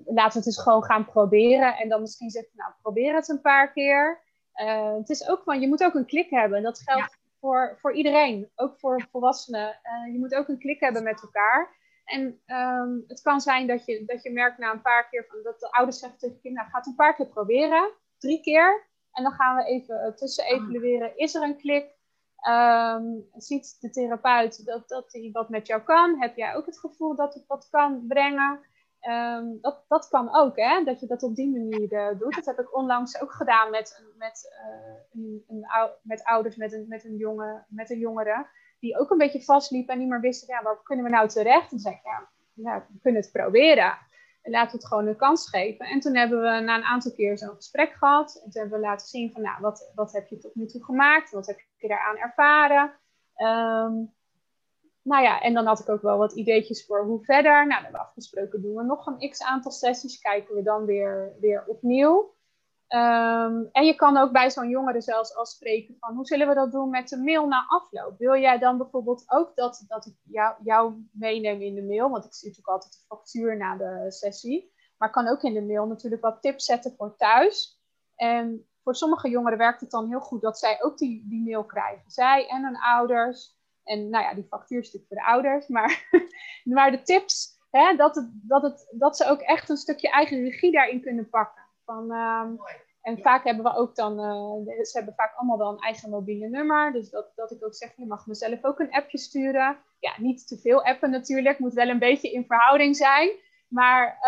laten we het eens gewoon gaan proberen. En dan misschien zeggen, nou, probeer het een paar keer. Uh, het is ook van, je moet ook een klik hebben. En dat geldt. Voor, voor iedereen, ook voor volwassenen. Uh, je moet ook een klik hebben met elkaar. En um, het kan zijn dat je, dat je merkt na een paar keer, van, dat de ouders zeggen tegen je kind, nou, ga het een paar keer proberen. Drie keer. En dan gaan we even tussen evalueren. Is er een klik? Um, ziet de therapeut dat, dat hij wat met jou kan? Heb jij ook het gevoel dat het wat kan brengen? Um, dat, dat kan ook, hè? dat je dat op die manier uh, doet. Dat heb ik onlangs ook gedaan met, met, uh, een, een, met ouders met een, met, een jonge, met een jongere, die ook een beetje vastliep en niet meer wisten, ja, waar kunnen we nou terecht? En zei ik, ja, ja, we kunnen het proberen. En laten we het gewoon een kans geven. En toen hebben we na een aantal keer zo'n gesprek gehad. En toen hebben we laten zien van, nou, wat, wat heb je tot nu toe gemaakt? Wat heb je daaraan ervaren? Um, nou ja, en dan had ik ook wel wat ideetjes voor hoe verder. Nou, dan afgesproken, doen we nog een x aantal sessies, kijken we dan weer, weer opnieuw. Um, en je kan ook bij zo'n jongere zelfs afspreken van hoe zullen we dat doen met de mail na afloop? Wil jij dan bijvoorbeeld ook dat, dat ik jou, jou meeneem in de mail? Want ik zie natuurlijk altijd de factuur na de sessie. Maar kan ook in de mail natuurlijk wat tips zetten voor thuis. En voor sommige jongeren werkt het dan heel goed dat zij ook die, die mail krijgen. Zij en hun ouders. En nou ja, die factuurstuk voor de ouders. Maar, maar de tips, hè, dat, het, dat, het, dat ze ook echt een stukje eigen regie daarin kunnen pakken. Van, um, en vaak hebben we ook dan, uh, ze hebben vaak allemaal wel een eigen mobiele nummer. Dus dat, dat ik ook zeg, je mag mezelf ook een appje sturen. Ja, niet te veel appen natuurlijk, moet wel een beetje in verhouding zijn. Maar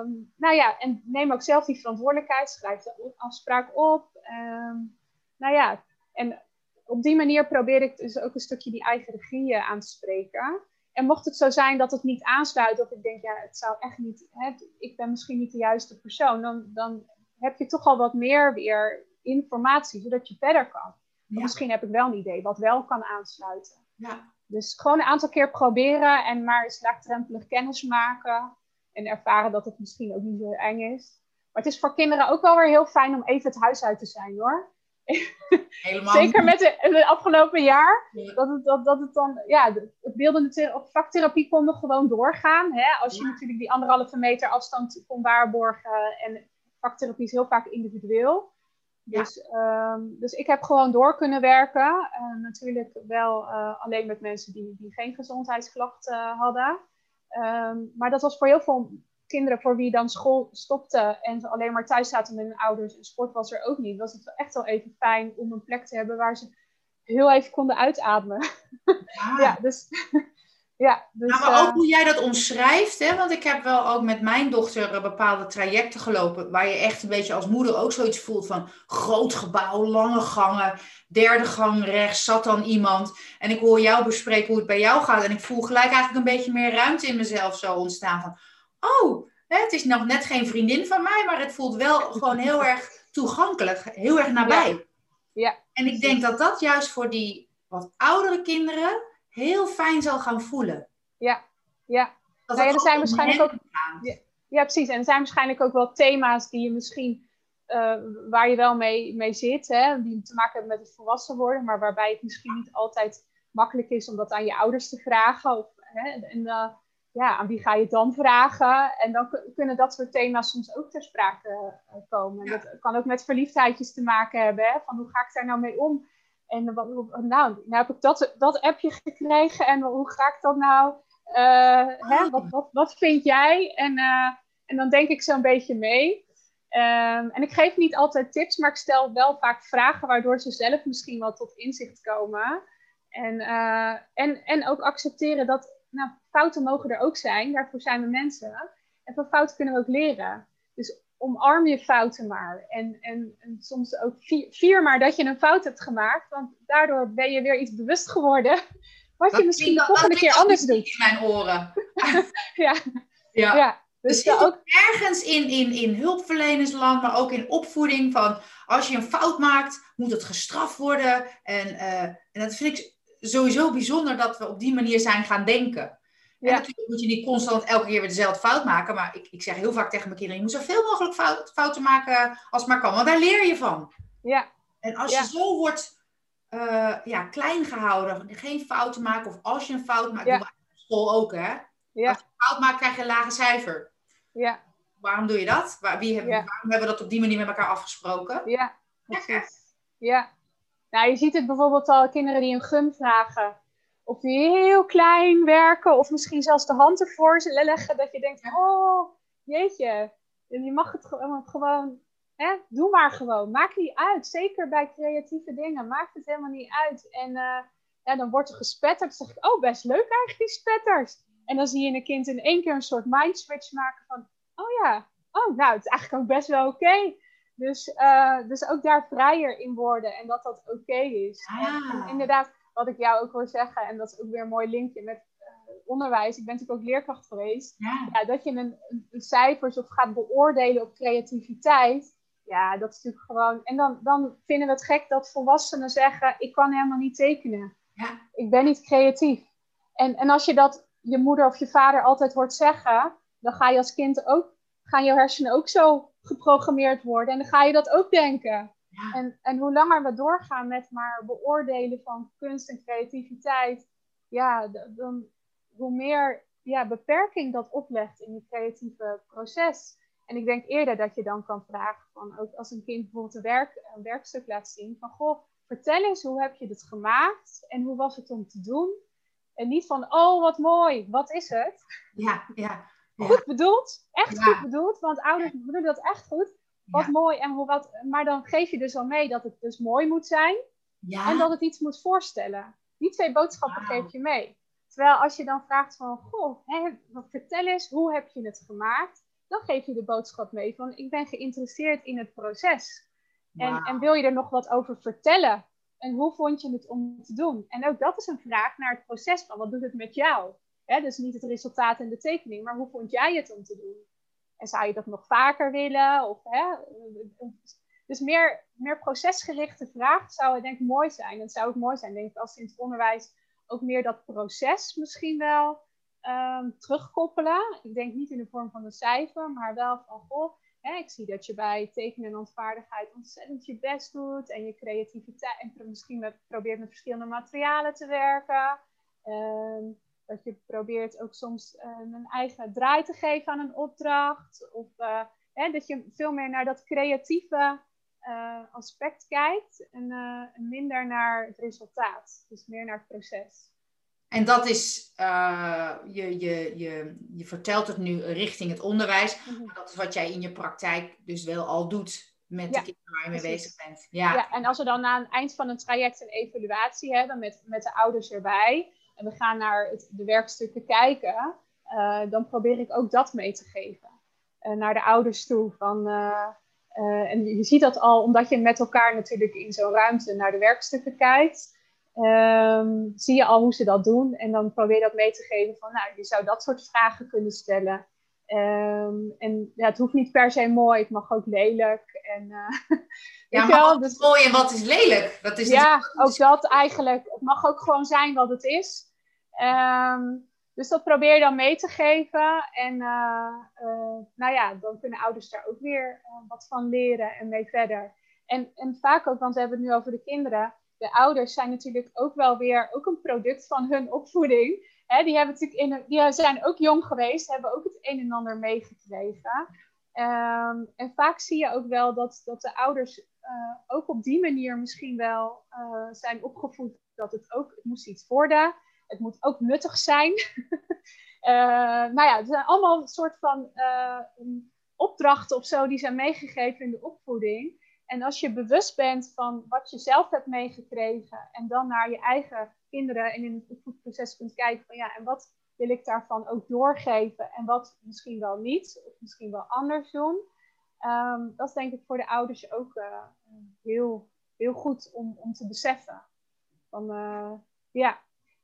um, nou ja, en neem ook zelf die verantwoordelijkheid, schrijf de afspraak op. Um, nou ja, en op die manier probeer ik dus ook een stukje die eigen regie aan te spreken. En mocht het zo zijn dat het niet aansluit, of ik denk, ja, het zou echt niet, hè, ik ben misschien niet de juiste persoon, dan, dan heb je toch al wat meer weer informatie, zodat je verder kan. Ja. Misschien heb ik wel een idee wat wel kan aansluiten. Ja. Dus gewoon een aantal keer proberen en maar eens laagdrempelig kennis maken. En ervaren dat het misschien ook niet zo eng is. Maar het is voor kinderen ook wel weer heel fijn om even het huis uit te zijn hoor. Helemaal Zeker met het afgelopen jaar. Dat, het, dat, dat het dan, ja, het beeldende of vaktherapie kon nog gewoon doorgaan. Hè? Als je natuurlijk die anderhalve meter afstand kon waarborgen. En vaktherapie is heel vaak individueel. Dus, ja. um, dus ik heb gewoon door kunnen werken. Uh, natuurlijk wel uh, alleen met mensen die, die geen gezondheidsklachten uh, hadden. Um, maar dat was voor heel veel kinderen voor wie dan school stopte en ze alleen maar thuis zaten met hun ouders en sport was er ook niet, was het echt wel even fijn om een plek te hebben waar ze heel even konden uitademen. Ja, ja dus, ja. Dus, nou, maar ook uh, hoe jij dat omschrijft, hè? want ik heb wel ook met mijn dochter bepaalde trajecten gelopen, waar je echt een beetje als moeder ook zoiets voelt van groot gebouw, lange gangen, derde gang rechts zat dan iemand. En ik hoor jou bespreken hoe het bij jou gaat en ik voel gelijk eigenlijk een beetje meer ruimte in mezelf zo ontstaan van, oh, het is nog net geen vriendin van mij, maar het voelt wel gewoon heel erg toegankelijk, heel erg nabij. Ja. ja. En ik denk dat dat juist voor die wat oudere kinderen heel fijn zal gaan voelen. Ja, ja. Dat nou ja, er zijn waarschijnlijk ook. Ja, ja, precies. En er zijn waarschijnlijk ook wel thema's die je misschien. Uh, waar je wel mee, mee zit, hè, die te maken hebben met het volwassen worden, maar waarbij het misschien niet altijd makkelijk is om dat aan je ouders te vragen. Of, hè, en uh, ja, aan wie ga je het dan vragen? En dan kunnen dat soort thema's soms ook ter sprake uh, komen. Ja. Dat kan ook met verliefdheidjes te maken hebben, hè, van hoe ga ik daar nou mee om? En wat, nou, nou heb ik dat, dat appje gekregen en hoe ga ik dat nou? Uh, hè? Wat, wat, wat vind jij? En, uh, en dan denk ik zo'n beetje mee. Um, en ik geef niet altijd tips, maar ik stel wel vaak vragen waardoor ze zelf misschien wel tot inzicht komen. En, uh, en, en ook accepteren dat nou, fouten mogen er ook zijn, daarvoor zijn we mensen. En van fouten kunnen we ook leren. Dus omarm je fouten maar. En, en, en soms ook vier, vier, maar dat je een fout hebt gemaakt. Want daardoor ben je weer iets bewust geworden. Wat dat je misschien de volgende keer anders doet. in mijn oren. ja. ja. ja. Dus er ook ergens in, in, in hulpverlenersland, maar ook in opvoeding van als je een fout maakt, moet het gestraft worden. En, uh, en dat vind ik sowieso bijzonder dat we op die manier zijn gaan denken. Ja. En natuurlijk moet je niet constant elke keer weer dezelfde fout maken. Maar ik, ik zeg heel vaak tegen mijn kinderen: je moet zoveel mogelijk fout, fouten maken als maar kan. Want daar leer je van. Ja. En als ja. je zo wordt uh, ja, klein gehouden, geen fouten maken. Of als je een fout maakt, ja. doe op school ook hè. Ja. Als je een fout maakt, krijg je een lage cijfer. Ja. Waarom doe je dat? Waar, wie hebben. Waarom hebben we dat op die manier met elkaar afgesproken? Ja, precies. Ja. Nou, je ziet het bijvoorbeeld al kinderen die een gum vragen of die heel klein werken, of misschien zelfs de hand ervoor leggen, dat je denkt, oh, jeetje, je mag het gewoon, gewoon hè, doe maar gewoon. Maakt niet uit, zeker bij creatieve dingen, maakt het helemaal niet uit. En uh, ja, dan wordt er gespetterd, dan zeg ik, oh, best leuk eigenlijk die spetters. En dan zie je een kind in één keer een soort mind switch maken van, oh ja, oh, nou, het is eigenlijk ook best wel oké. Dus, uh, dus ook daar vrijer in worden en dat dat oké okay is. Ah. En, en inderdaad, wat ik jou ook hoor zeggen, en dat is ook weer een mooi linkje met uh, onderwijs. Ik ben natuurlijk ook leerkracht geweest. Ja. ja dat je een, een, cijfers of gaat beoordelen op creativiteit. Ja, dat is natuurlijk gewoon. En dan, dan vinden we het gek dat volwassenen zeggen: Ik kan helemaal niet tekenen. Ja. Ik ben niet creatief. En, en als je dat je moeder of je vader altijd hoort zeggen, dan ga je als kind ook, gaan je hersenen ook zo geprogrammeerd worden. En dan ga je dat ook denken. Ja. En, en hoe langer we doorgaan met maar beoordelen van kunst en creativiteit, ja, dan hoe meer ja, beperking dat oplegt in je creatieve proces. En ik denk eerder dat je dan kan vragen van, ook als een kind bijvoorbeeld een, werk, een werkstuk laat zien, van goh, vertel eens hoe heb je dit gemaakt en hoe was het om te doen? En niet van, oh wat mooi, wat is het? Ja, ja. Goed bedoeld, echt ja. goed bedoeld, want ouders bedoelen dat echt goed. Wat ja. mooi en hoe wat. Maar dan geef je dus al mee dat het dus mooi moet zijn. Ja. En dat het iets moet voorstellen. Die twee boodschappen wow. geef je mee. Terwijl als je dan vraagt van, goh, hè, vertel eens, hoe heb je het gemaakt? Dan geef je de boodschap mee van, ik ben geïnteresseerd in het proces. Wow. En, en wil je er nog wat over vertellen? En hoe vond je het om te doen? En ook dat is een vraag naar het proces van, wat doet het met jou? Dus niet het resultaat en de tekening, maar hoe vond jij het om te doen? En zou je dat nog vaker willen? Of, hè? Dus meer, meer procesgerichte vragen zou denk ik mooi zijn. Het zou ook mooi zijn, denk ik, als in het onderwijs ook meer dat proces misschien wel um, terugkoppelen. Ik denk niet in de vorm van een cijfer, maar wel van, goh, ik zie dat je bij tekenen en ontvaardigheid ontzettend je best doet. En je creativiteit, en misschien met, probeert met verschillende materialen te werken. Um, dat je probeert ook soms uh, een eigen draai te geven aan een opdracht. Of uh, hè, dat je veel meer naar dat creatieve uh, aspect kijkt en minder naar het resultaat. Dus meer naar het proces. En dat is, je, je, je, je vertelt het nu richting het onderwijs. Mm -hmm. Dat is wat jij in je praktijk dus wel al doet met ja, de kinderen waar je mee bezig bent. Ja. ja, en als we dan na het eind van een traject een evaluatie hebben met, met de ouders erbij en we gaan naar het, de werkstukken kijken, uh, dan probeer ik ook dat mee te geven. Uh, naar de ouders toe. Van, uh, en je ziet dat al omdat je met elkaar natuurlijk in zo'n ruimte naar de werkstukken kijkt. Um, zie je al hoe ze dat doen. En dan probeer je dat mee te geven van, nou, je zou dat soort vragen kunnen stellen. Um, en ja, het hoeft niet per se mooi, het mag ook lelijk. En, uh, ja, maar wat is mooi en wat is lelijk? Dat is ja, ook dat eigenlijk. Het mag ook gewoon zijn wat het is. Um, dus dat probeer je dan mee te geven. En uh, uh, nou ja, dan kunnen ouders daar ook weer wat van leren en mee verder. En, en vaak ook, want we hebben het nu over de kinderen. De ouders zijn natuurlijk ook wel weer ook een product van hun opvoeding. Die, hebben natuurlijk in, die zijn ook jong geweest, hebben ook het een en ander meegekregen. Um, en vaak zie je ook wel dat, dat de ouders ook op die manier misschien wel zijn opgevoed dat het ook, het moest iets worden, het moet ook nuttig zijn. nou ja, het zijn allemaal een soort van opdrachten of zo die zijn meegegeven in de opvoeding. En als je bewust bent van wat je zelf hebt meegekregen en dan naar je eigen kinderen en in het opvoedproces kunt kijken van ja, en wat wil ik daarvan ook doorgeven en wat misschien wel niet, of misschien wel anders doen. Um, dat is denk ik voor de ouders ook uh, heel, heel goed om, om te beseffen. Van, ja.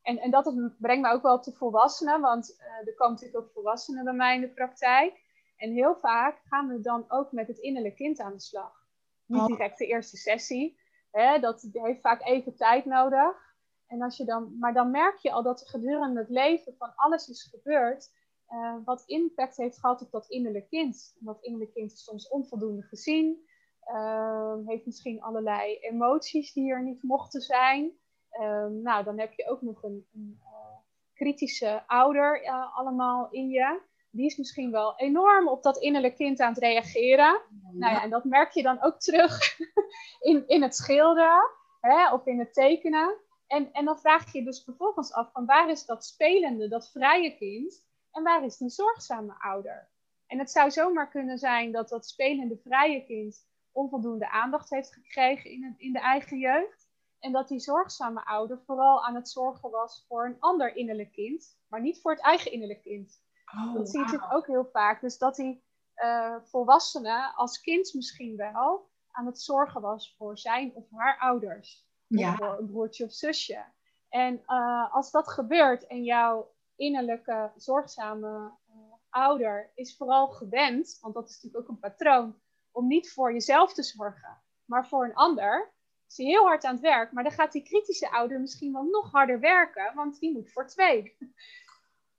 En, en dat brengt me ook wel op de volwassenen, want uh, er komen natuurlijk ook volwassenen bij mij in de praktijk. En heel vaak gaan we dan ook met het innerlijke kind aan de slag. Niet oh. direct de eerste sessie. Hè, dat heeft vaak even tijd nodig. En als je dan, maar dan merk je al dat er gedurende het leven van alles is gebeurd. Uh, wat impact heeft gehad op dat innerlijke kind. En dat innerlijke kind is soms onvoldoende gezien. Uh, heeft misschien allerlei emoties die er niet mochten zijn. Uh, nou, dan heb je ook nog een, een eh, kritische ouder allemaal in je. Die is misschien wel enorm op dat innerlijke kind aan het reageren. Ja. Nou ja, en dat merk je dan ook terug in, in het schilderen hè, of in het tekenen. En, en dan vraag je je dus vervolgens af van waar is dat spelende, dat vrije kind en waar is die zorgzame ouder? En het zou zomaar kunnen zijn dat dat spelende vrije kind onvoldoende aandacht heeft gekregen in, het, in de eigen jeugd. En dat die zorgzame ouder vooral aan het zorgen was voor een ander innerlijk kind, maar niet voor het eigen innerlijk kind. Oh, dat zie je natuurlijk ook heel vaak. Dus dat die uh, volwassene als kind misschien wel aan het zorgen was voor zijn of haar ouders ja. voor een broertje of zusje. En uh, als dat gebeurt en jouw innerlijke zorgzame uh, ouder is vooral gewend, want dat is natuurlijk ook een patroon, om niet voor jezelf te zorgen, maar voor een ander, is heel hard aan het werk. Maar dan gaat die kritische ouder misschien wel nog harder werken, want die moet voor twee.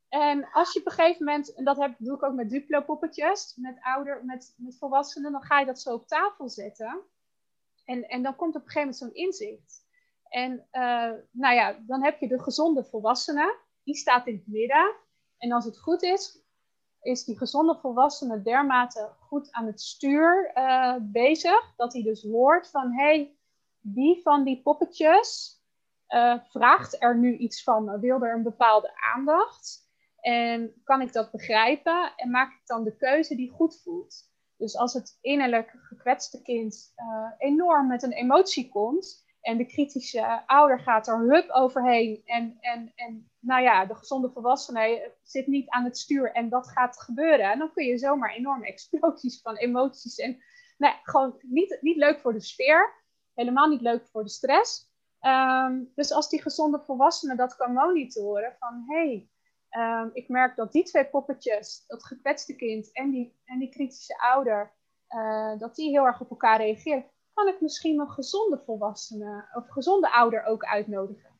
En als je op een gegeven moment, en dat heb, doe ik ook met Duplo poppetjes, met ouder, met, met volwassenen, dan ga je dat zo op tafel zetten. En, en dan komt op een gegeven moment zo'n inzicht. En uh, nou ja, dan heb je de gezonde volwassene, die staat in het midden. En als het goed is, is die gezonde volwassene dermate goed aan het stuur uh, bezig, dat hij dus hoort van, hé, hey, wie van die poppetjes uh, vraagt er nu iets van? Wil er een bepaalde aandacht? En kan ik dat begrijpen? En maak ik dan de keuze die goed voelt? Dus als het innerlijk gekwetste kind uh, enorm met een emotie komt en de kritische ouder gaat er hup overheen en, en, en nou ja, de gezonde volwassene zit niet aan het stuur en dat gaat gebeuren, en dan kun je zomaar enorme explosies van emoties en nou, gewoon niet, niet leuk voor de sfeer, helemaal niet leuk voor de stress. Um, dus als die gezonde volwassene dat kan monitoren van hey, Um, ik merk dat die twee poppetjes, dat gekwetste kind en die, en die kritische ouder, uh, dat die heel erg op elkaar reageren. Kan ik misschien een gezonde volwassene of gezonde ouder ook uitnodigen?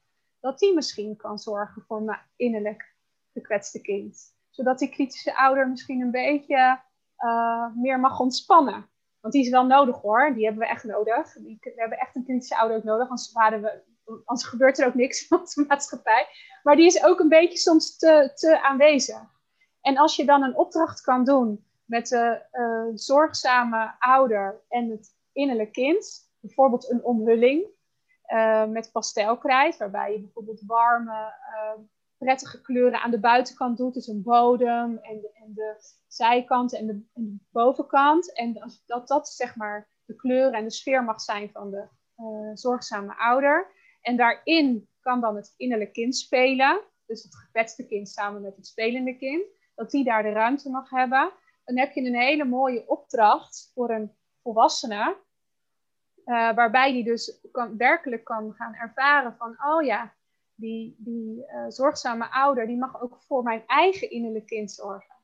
Dat die misschien kan zorgen voor mijn innerlijk gekwetste kind. Zodat die kritische ouder misschien een beetje uh, meer mag ontspannen. Want die is wel nodig hoor, die hebben we echt nodig. Die, we hebben echt een kritische ouder ook nodig, anders waren we anders gebeurt er ook niks van de maatschappij. Maar die is ook een beetje soms te, te aanwezig. En als je dan een opdracht kan doen met de uh, zorgzame ouder en het innerlijke kind, bijvoorbeeld een omhulling uh, met pastelkrijt, waarbij je bijvoorbeeld warme, uh, prettige kleuren aan de buitenkant doet, dus een bodem en de, en de zijkant en de, en de bovenkant. En dat dat zeg maar de kleur en de sfeer mag zijn van de zorgzame ouder. En daarin kan dan het innerlijk kind spelen. Dus het gekwetste kind samen met het spelende kind. Dat die daar de ruimte mag hebben. Dan heb je een hele mooie opdracht voor een volwassene. Uh, waarbij die dus kan, werkelijk kan gaan ervaren van, oh ja, die, uh, zorgzame ouder, die mag ook voor mijn eigen innerlijk kind zorgen.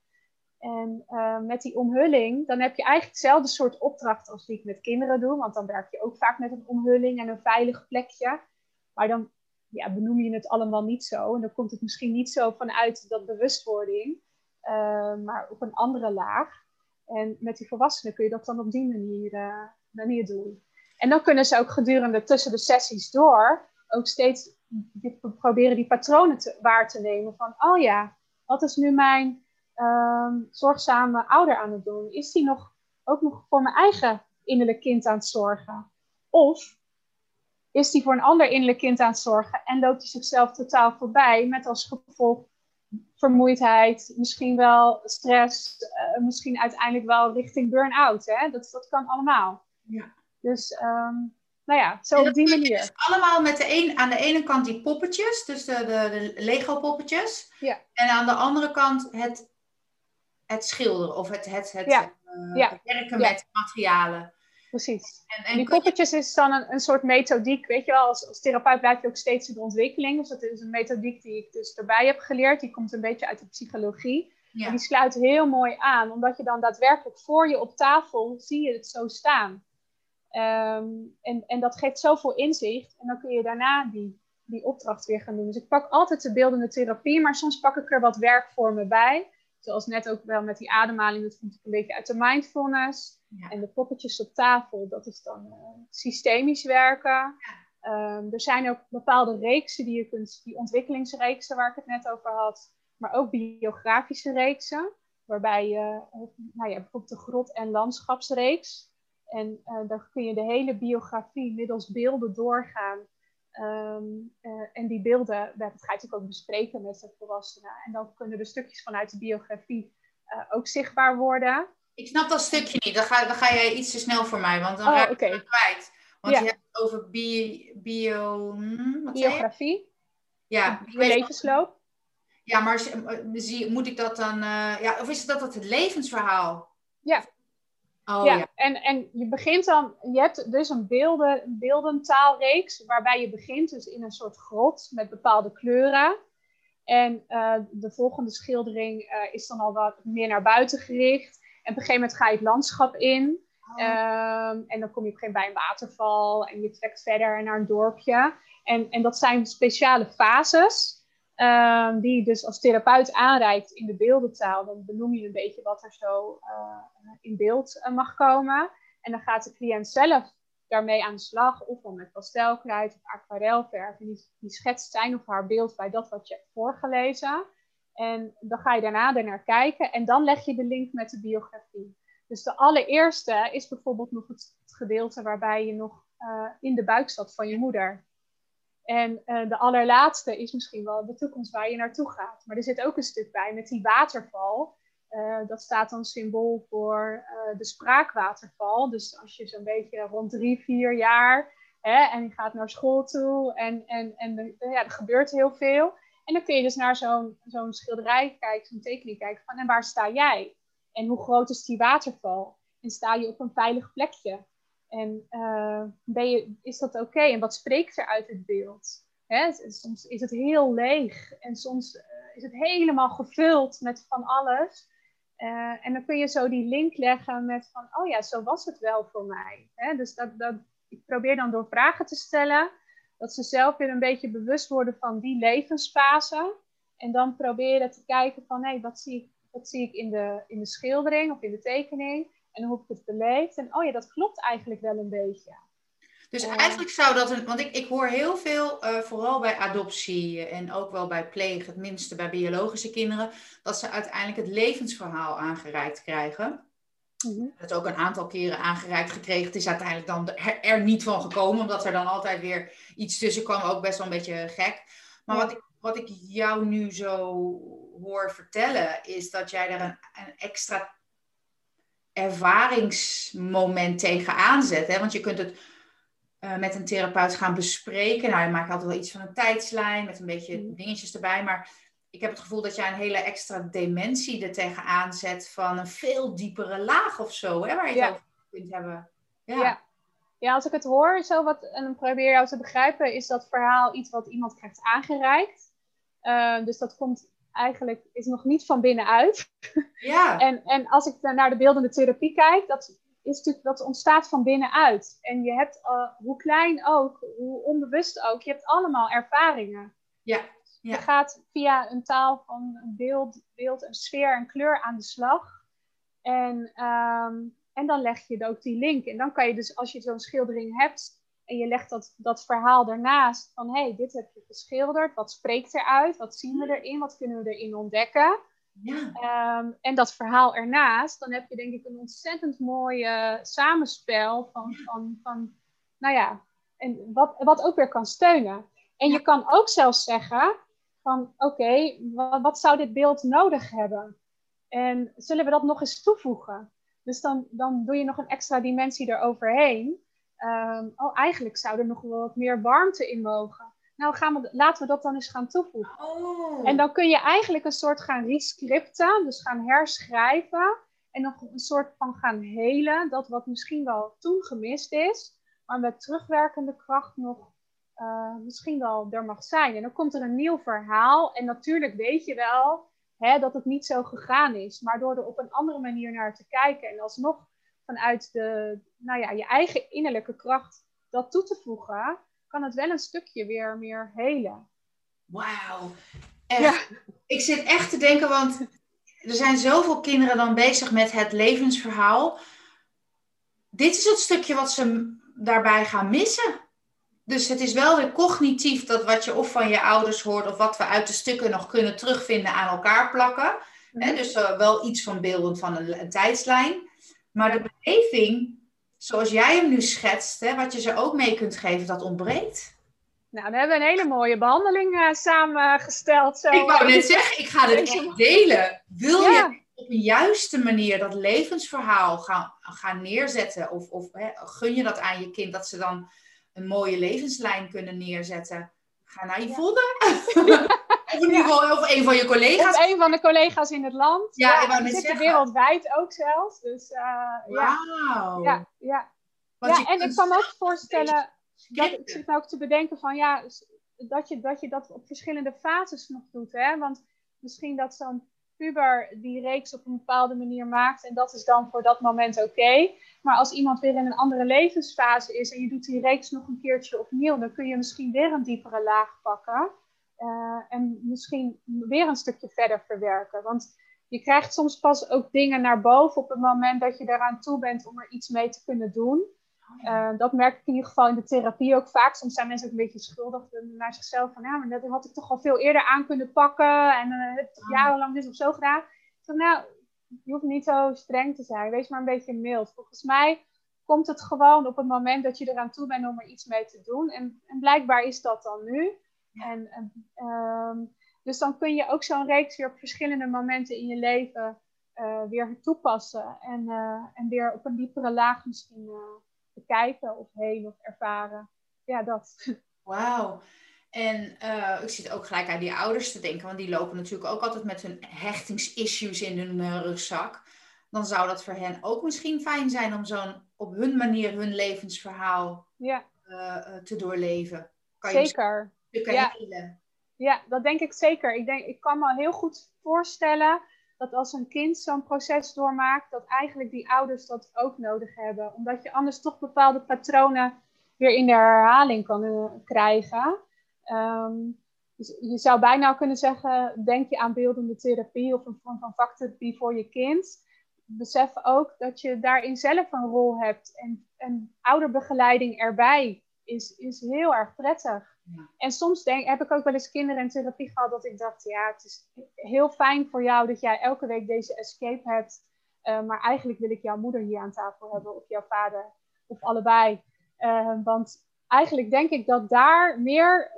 En uh, met die omhulling, dan heb je eigenlijk hetzelfde soort opdracht als die ik met kinderen doe. Want dan werk je ook vaak met een omhulling en een veilig plekje. Maar dan ja, benoem je het allemaal niet zo. En dan komt het misschien niet zo vanuit dat bewustwording, uh, maar op een andere laag. En met die volwassenen kun je dat dan op die manier, manier doen. En dan kunnen ze ook gedurende tussen de sessies door ook steeds proberen die patronen te, waar te nemen. Van, oh ja, wat is nu mijn uh, zorgzame ouder aan het doen? Is die nog, ook nog voor mijn eigen innerlijk kind aan het zorgen? Of is die voor een ander innerlijk kind aan het zorgen en loopt hij zichzelf totaal voorbij met als gevolg vermoeidheid, misschien wel stress, uh, misschien uiteindelijk wel richting burn-out. Dat, dat kan allemaal. Ja. Dus um, nou ja, zo op die manier. Dus allemaal met de een, aan de ene kant die poppetjes, dus de, de, de Lego poppetjes. Ja. En aan de andere kant het, het schilderen of het, het, het, ja. Uh, ja. werken met materialen. Precies. En, en die poppetjes is dan een, een soort methodiek, weet je wel, als, als therapeut blijf je ook steeds in de ontwikkeling. Dus dat is een methodiek die ik dus erbij heb geleerd. Die komt een beetje uit de psychologie. En die sluit heel mooi aan, omdat je dan daadwerkelijk voor je op tafel zie je het zo staan. Um, en, en dat geeft zoveel inzicht. En dan kun je daarna die, die opdracht weer gaan doen. Dus ik pak altijd de beeldende therapie, maar soms pak ik er wat werkvormen bij. Zoals net ook wel met die ademhaling, dat vond ik een beetje uit de mindfulness. En de poppetjes op tafel, dat is dan uh, systemisch werken. Um, er zijn ook bepaalde reeksen die je kunt, die ontwikkelingsreeksen waar ik het net over had, maar ook biografische reeksen, waarbij je, nou ja, bijvoorbeeld de grot- en landschapsreeks, en uh, dan kun je de hele biografie middels beelden doorgaan. Um, uh, en die beelden, dat ga je natuurlijk ook bespreken met de volwassenen. En dan kunnen de stukjes vanuit de biografie uh, ook zichtbaar worden. Ik snap dat stukje niet. Dan ga, dan ga jij iets te snel voor mij, want dan oh, raak ik het kwijt. Want ja. je hebt het over bi bio... Hm, biografie. Ja. Levensloop. Ja, maar moet ik dat dan... ja, of is dat het levensverhaal? Ja, Oh, ja, En, en je begint dan, je hebt dus een beelden, beeldentaalreeks waarbij je begint dus in een soort grot met bepaalde kleuren. En uh, de volgende schildering uh, is dan al wat meer naar buiten gericht. En op een gegeven moment ga je het landschap in. Oh. Um, en dan kom je op een gegeven moment bij een waterval en je trekt verder naar een dorpje. En, en dat zijn speciale fases. Um, die dus als therapeut aanreikt in de beeldentaal, dan benoem je een beetje wat er zo uh, in beeld uh, mag komen. En dan gaat de cliënt zelf daarmee aan de slag, of dan met pastelkruid of aquarelverf. En die, die schetst zijn of haar beeld bij dat wat je hebt voorgelezen. En dan ga je daarna er naar kijken en dan leg je de link met de biografie. Dus de allereerste is bijvoorbeeld nog het, gedeelte waarbij je nog uh, in de buik zat van je moeder. En uh, de allerlaatste is misschien wel de toekomst waar je naartoe gaat. Maar er zit ook een stuk bij met die waterval. Uh, dat staat dan symbool voor uh, de spraakwaterval. Dus als je zo'n beetje rond drie, vier jaar hè, en gaat naar school toe en, en, en de, ja, er gebeurt heel veel. En dan kun je dus naar zo'n zo'n schilderij kijken, zo'n tekening kijken van en waar sta jij? En hoe groot is die waterval? En sta je op een veilig plekje? En uh, ben je, is dat oké? En wat spreekt er uit het beeld? Hè? Soms is het heel leeg en soms uh, is het helemaal gevuld met van alles. Uh, en dan kun je zo die link leggen met van, oh ja, zo was het wel voor mij. Hè? Dus dat, dat, ik probeer dan door vragen te stellen, dat ze zelf weer een beetje bewust worden van die levensfase. En dan proberen te kijken van, hé, wat zie ik, zie ik in, de, in de schildering of in de tekening? En hoe heb ik het beleefd. En oh ja, dat klopt eigenlijk wel een beetje. Dus eigenlijk zou dat een, want ik, ik hoor heel veel, uh, vooral bij adoptie en ook wel bij pleeg, het minste bij biologische kinderen, dat ze uiteindelijk het levensverhaal aangereikt krijgen. Dat is ook een aantal keren aangereikt gekregen. Het is uiteindelijk dan er, niet van gekomen, omdat er dan altijd weer iets tussen kwam, ook best wel een beetje gek. Maar wat, ik, wat ik jou nu zo hoor vertellen, is dat jij er een, een extra ervaringsmoment tegenaan zet. Hè? Want je kunt het eh, met een therapeut gaan bespreken. Nou, je maakt altijd wel iets van een tijdslijn met een beetje Mhm. dingetjes erbij. Maar ik heb het gevoel dat jij een hele extra dimensie er tegenaan zet van een veel diepere laag of zo, hè, waar je Ja. het over kunt hebben. Ja. Ja. ja. als ik het hoor zo wat, en probeer jou te begrijpen, is dat verhaal iets wat iemand krijgt aangereikt. Eh, dus dat komt eigenlijk, is nog niet van binnenuit. ja. En, en als ik dan naar de beeldende therapie kijk, dat, is natuurlijk, dat ontstaat van binnenuit. En je hebt, eh, hoe klein ook, hoe onbewust ook, je hebt allemaal ervaringen. Ja, Je gaat via een taal van een beeld, beeld, een sfeer en kleur aan de slag. En, ehm, en dan leg je ook die link. En dan kan je dus, als je zo'n schildering hebt en je legt dat, dat verhaal ernaast, van hé, hey, dit heb je geschilderd, wat spreekt eruit, wat zien we erin, wat kunnen we erin ontdekken. ja. Ehm, en dat verhaal ernaast, dan heb je denk ik een ontzettend mooi samenspel van, van, van, nou ja, en wat, wat ook weer kan steunen. En je kan ook zelfs zeggen van, oké, wat, wat zou dit beeld nodig hebben? En zullen we dat nog eens toevoegen? Dus dan, dan doe je nog een extra dimensie eroverheen. Ehm, oh, eigenlijk zou er nog wel wat meer warmte in mogen. Nou, gaan we, laten we dat dan eens gaan toevoegen. Oh. En dan kun je eigenlijk een soort gaan rescripten, dus gaan herschrijven. En nog een soort van gaan helen, dat wat misschien wel toen gemist is, maar met terugwerkende kracht nog eh, misschien wel er mag zijn. En dan komt er een nieuw verhaal. En natuurlijk weet je wel hè, dat het niet zo gegaan is. Maar door er op een andere manier naar te kijken en alsnog vanuit de, nou ja, je eigen innerlijke kracht dat toe te voegen, kan het wel een stukje weer meer helen. Wauw. Ik zit echt te denken, want er zijn zoveel kinderen dan bezig met het levensverhaal. Dit is het stukje wat ze daarbij gaan missen. Dus het is wel weer cognitief dat wat je of van je ouders hoort, of wat we uit de stukken nog kunnen terugvinden aan elkaar plakken. Hè, dus uh, wel iets van beelden van een, een tijdslijn. Maar de beleving, zoals jij hem nu schetst, hè, wat je ze ook mee kunt geven, dat ontbreekt. Nou, dan hebben we een hele mooie behandeling uh, samengesteld. Zo. Ik wou net zeggen, ik ga dit echt delen. Wil Ja. je op een juiste manier dat levensverhaal gaan, gaan neerzetten? Of, of hè, gun je dat aan je kind, dat ze dan een mooie levenslijn kunnen neerzetten? Ga naar Yvonne. of in ieder geval of een van je collega's. Of een van de collega's in het land. Ja, die net zitten wereldwijd ook zelfs. Dus uh, ja. Wauw. Ja, ja. Ja, en ik kan me ook voorstellen, dat, ik zit nou ook te bedenken van ja, dat je, dat je dat op verschillende fases nog doet. Hè? Want misschien dat zo'n puber die reeks op een bepaalde manier maakt en dat is dan voor dat moment oké. Maar als iemand weer in een andere levensfase is en je doet die reeks nog een keertje opnieuw, dan kun je misschien weer een diepere laag pakken. En misschien weer een stukje verder verwerken. Want je krijgt soms pas ook dingen naar boven op het moment dat je eraan toe bent om er iets mee te kunnen doen. Uh, dat merk ik in ieder geval in de therapie ook vaak. Soms zijn mensen ook een beetje schuldig naar zichzelf. Van ja, maar dat had ik toch al veel eerder aan kunnen pakken. En uh, heb ik jarenlang dit of zo gedaan. Ik zeg, nou, je hoeft niet zo streng te zijn. Wees maar een beetje mild. Volgens mij komt het gewoon op het moment dat je eraan toe bent om er iets mee te doen. En, en blijkbaar is dat dan nu. En, en um, dus dan kun je ook zo'n reeks weer op verschillende momenten in je leven uh, weer toepassen. En, uh, en weer op een diepere laag misschien uh, bekijken of heen of ervaren. Ja, dat. Wauw. En uh, ik zit ook gelijk aan die ouders te denken, want die lopen natuurlijk ook altijd met hun hechtingsissues in hun uh, rugzak. Dan zou dat voor hen ook misschien fijn zijn om zo'n op hun manier hun levensverhaal ja. uh, te doorleven. Kan zeker. Je ja. Helen. Ja, dat denk ik zeker. Ik, denk, ik kan me heel goed voorstellen dat als een kind zo'n proces doormaakt, dat eigenlijk die ouders dat ook nodig hebben. Omdat je anders toch bepaalde patronen weer in de herhaling kan uh, krijgen. Um, dus je zou bijna kunnen zeggen, denk je aan beeldende therapie of een vorm van vaktherapie voor je kind. Besef ook dat je daarin zelf een rol hebt. En, en ouderbegeleiding erbij is, is heel erg prettig. Ja. En soms denk, heb ik ook wel eens kinderen in therapie gehad dat ik dacht, ja, het is heel fijn voor jou dat jij elke week deze escape hebt. Uh, maar eigenlijk wil ik jouw moeder hier aan tafel hebben of jouw vader of allebei. Uh, want eigenlijk denk ik dat daar meer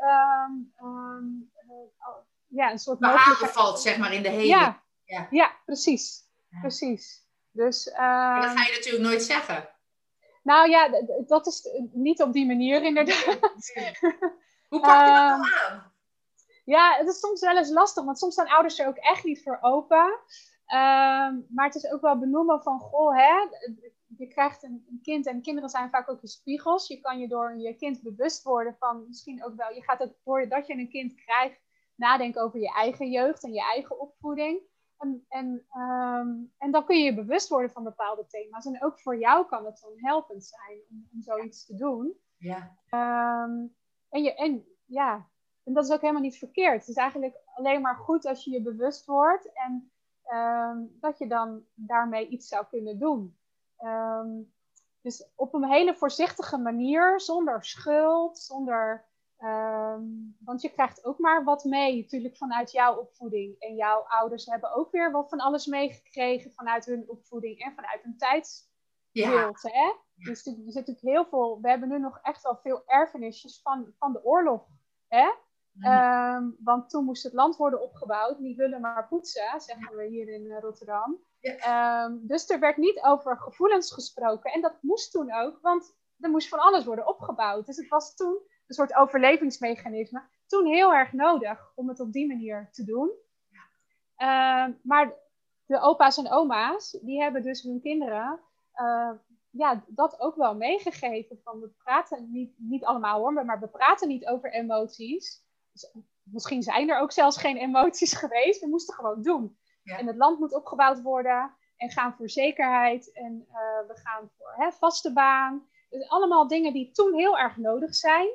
um, um, uh, ja, een soort mogelijkheid valt, zeg maar, in de hele. Ja, ja. ja precies. Ja. Precies. Dus, maar dat ga je natuurlijk nooit zeggen. Nou ja, dat is niet op die manier inderdaad. Hoe pak je dat dan ehm, aan? Ja, het is soms wel eens lastig, want soms staan ouders er ook echt niet voor open. Ehm, maar het is ook wel benoemen van, goh, hè, je krijgt een, een, kind en kinderen zijn vaak ook je spiegels. Je kan je door je kind bewust worden van misschien ook wel, je gaat het dat je een kind krijgt, nadenken over je eigen jeugd en je eigen opvoeding. En, en, ehm, en dan kun je je bewust worden van bepaalde thema's. En ook voor jou kan het dan helpend zijn om, om zoiets te doen. Ja. En, je, en ja, en dat is ook helemaal niet verkeerd. Het is eigenlijk alleen maar goed als je je bewust wordt en ehm, dat je dan daarmee iets zou kunnen doen. dus op een hele voorzichtige manier, zonder schuld, zonder Ehm, want je krijgt ook maar wat mee, natuurlijk, vanuit jouw opvoeding. En jouw ouders hebben ook weer wat van alles meegekregen vanuit hun opvoeding en vanuit hun tijdsbeeld. Ja. Hè? Dus er zit natuurlijk heel veel. We hebben nu nog echt wel veel erfenisjes van, van de oorlog. Hè? Ehm, want toen moest het land worden opgebouwd, niet willen maar poetsen, zeggen we hier in eh, Rotterdam. Ehm, dus er werd niet over gevoelens gesproken. En dat moest toen ook, want er moest van alles worden opgebouwd. Dus het was toen een soort overlevingsmechanisme, toen heel erg nodig om het op die manier te doen. Ehm, maar de opa's en oma's, die hebben dus hun kinderen uh, ja, dat ook wel meegegeven. Van we praten niet, niet allemaal hoor, maar we praten niet over emoties. Dus misschien zijn er ook zelfs geen emoties geweest. We moesten gewoon doen. En het land moet opgebouwd worden. En gaan voor zekerheid. En uh, we gaan voor hè, vaste baan. Dus allemaal dingen die toen heel erg nodig zijn.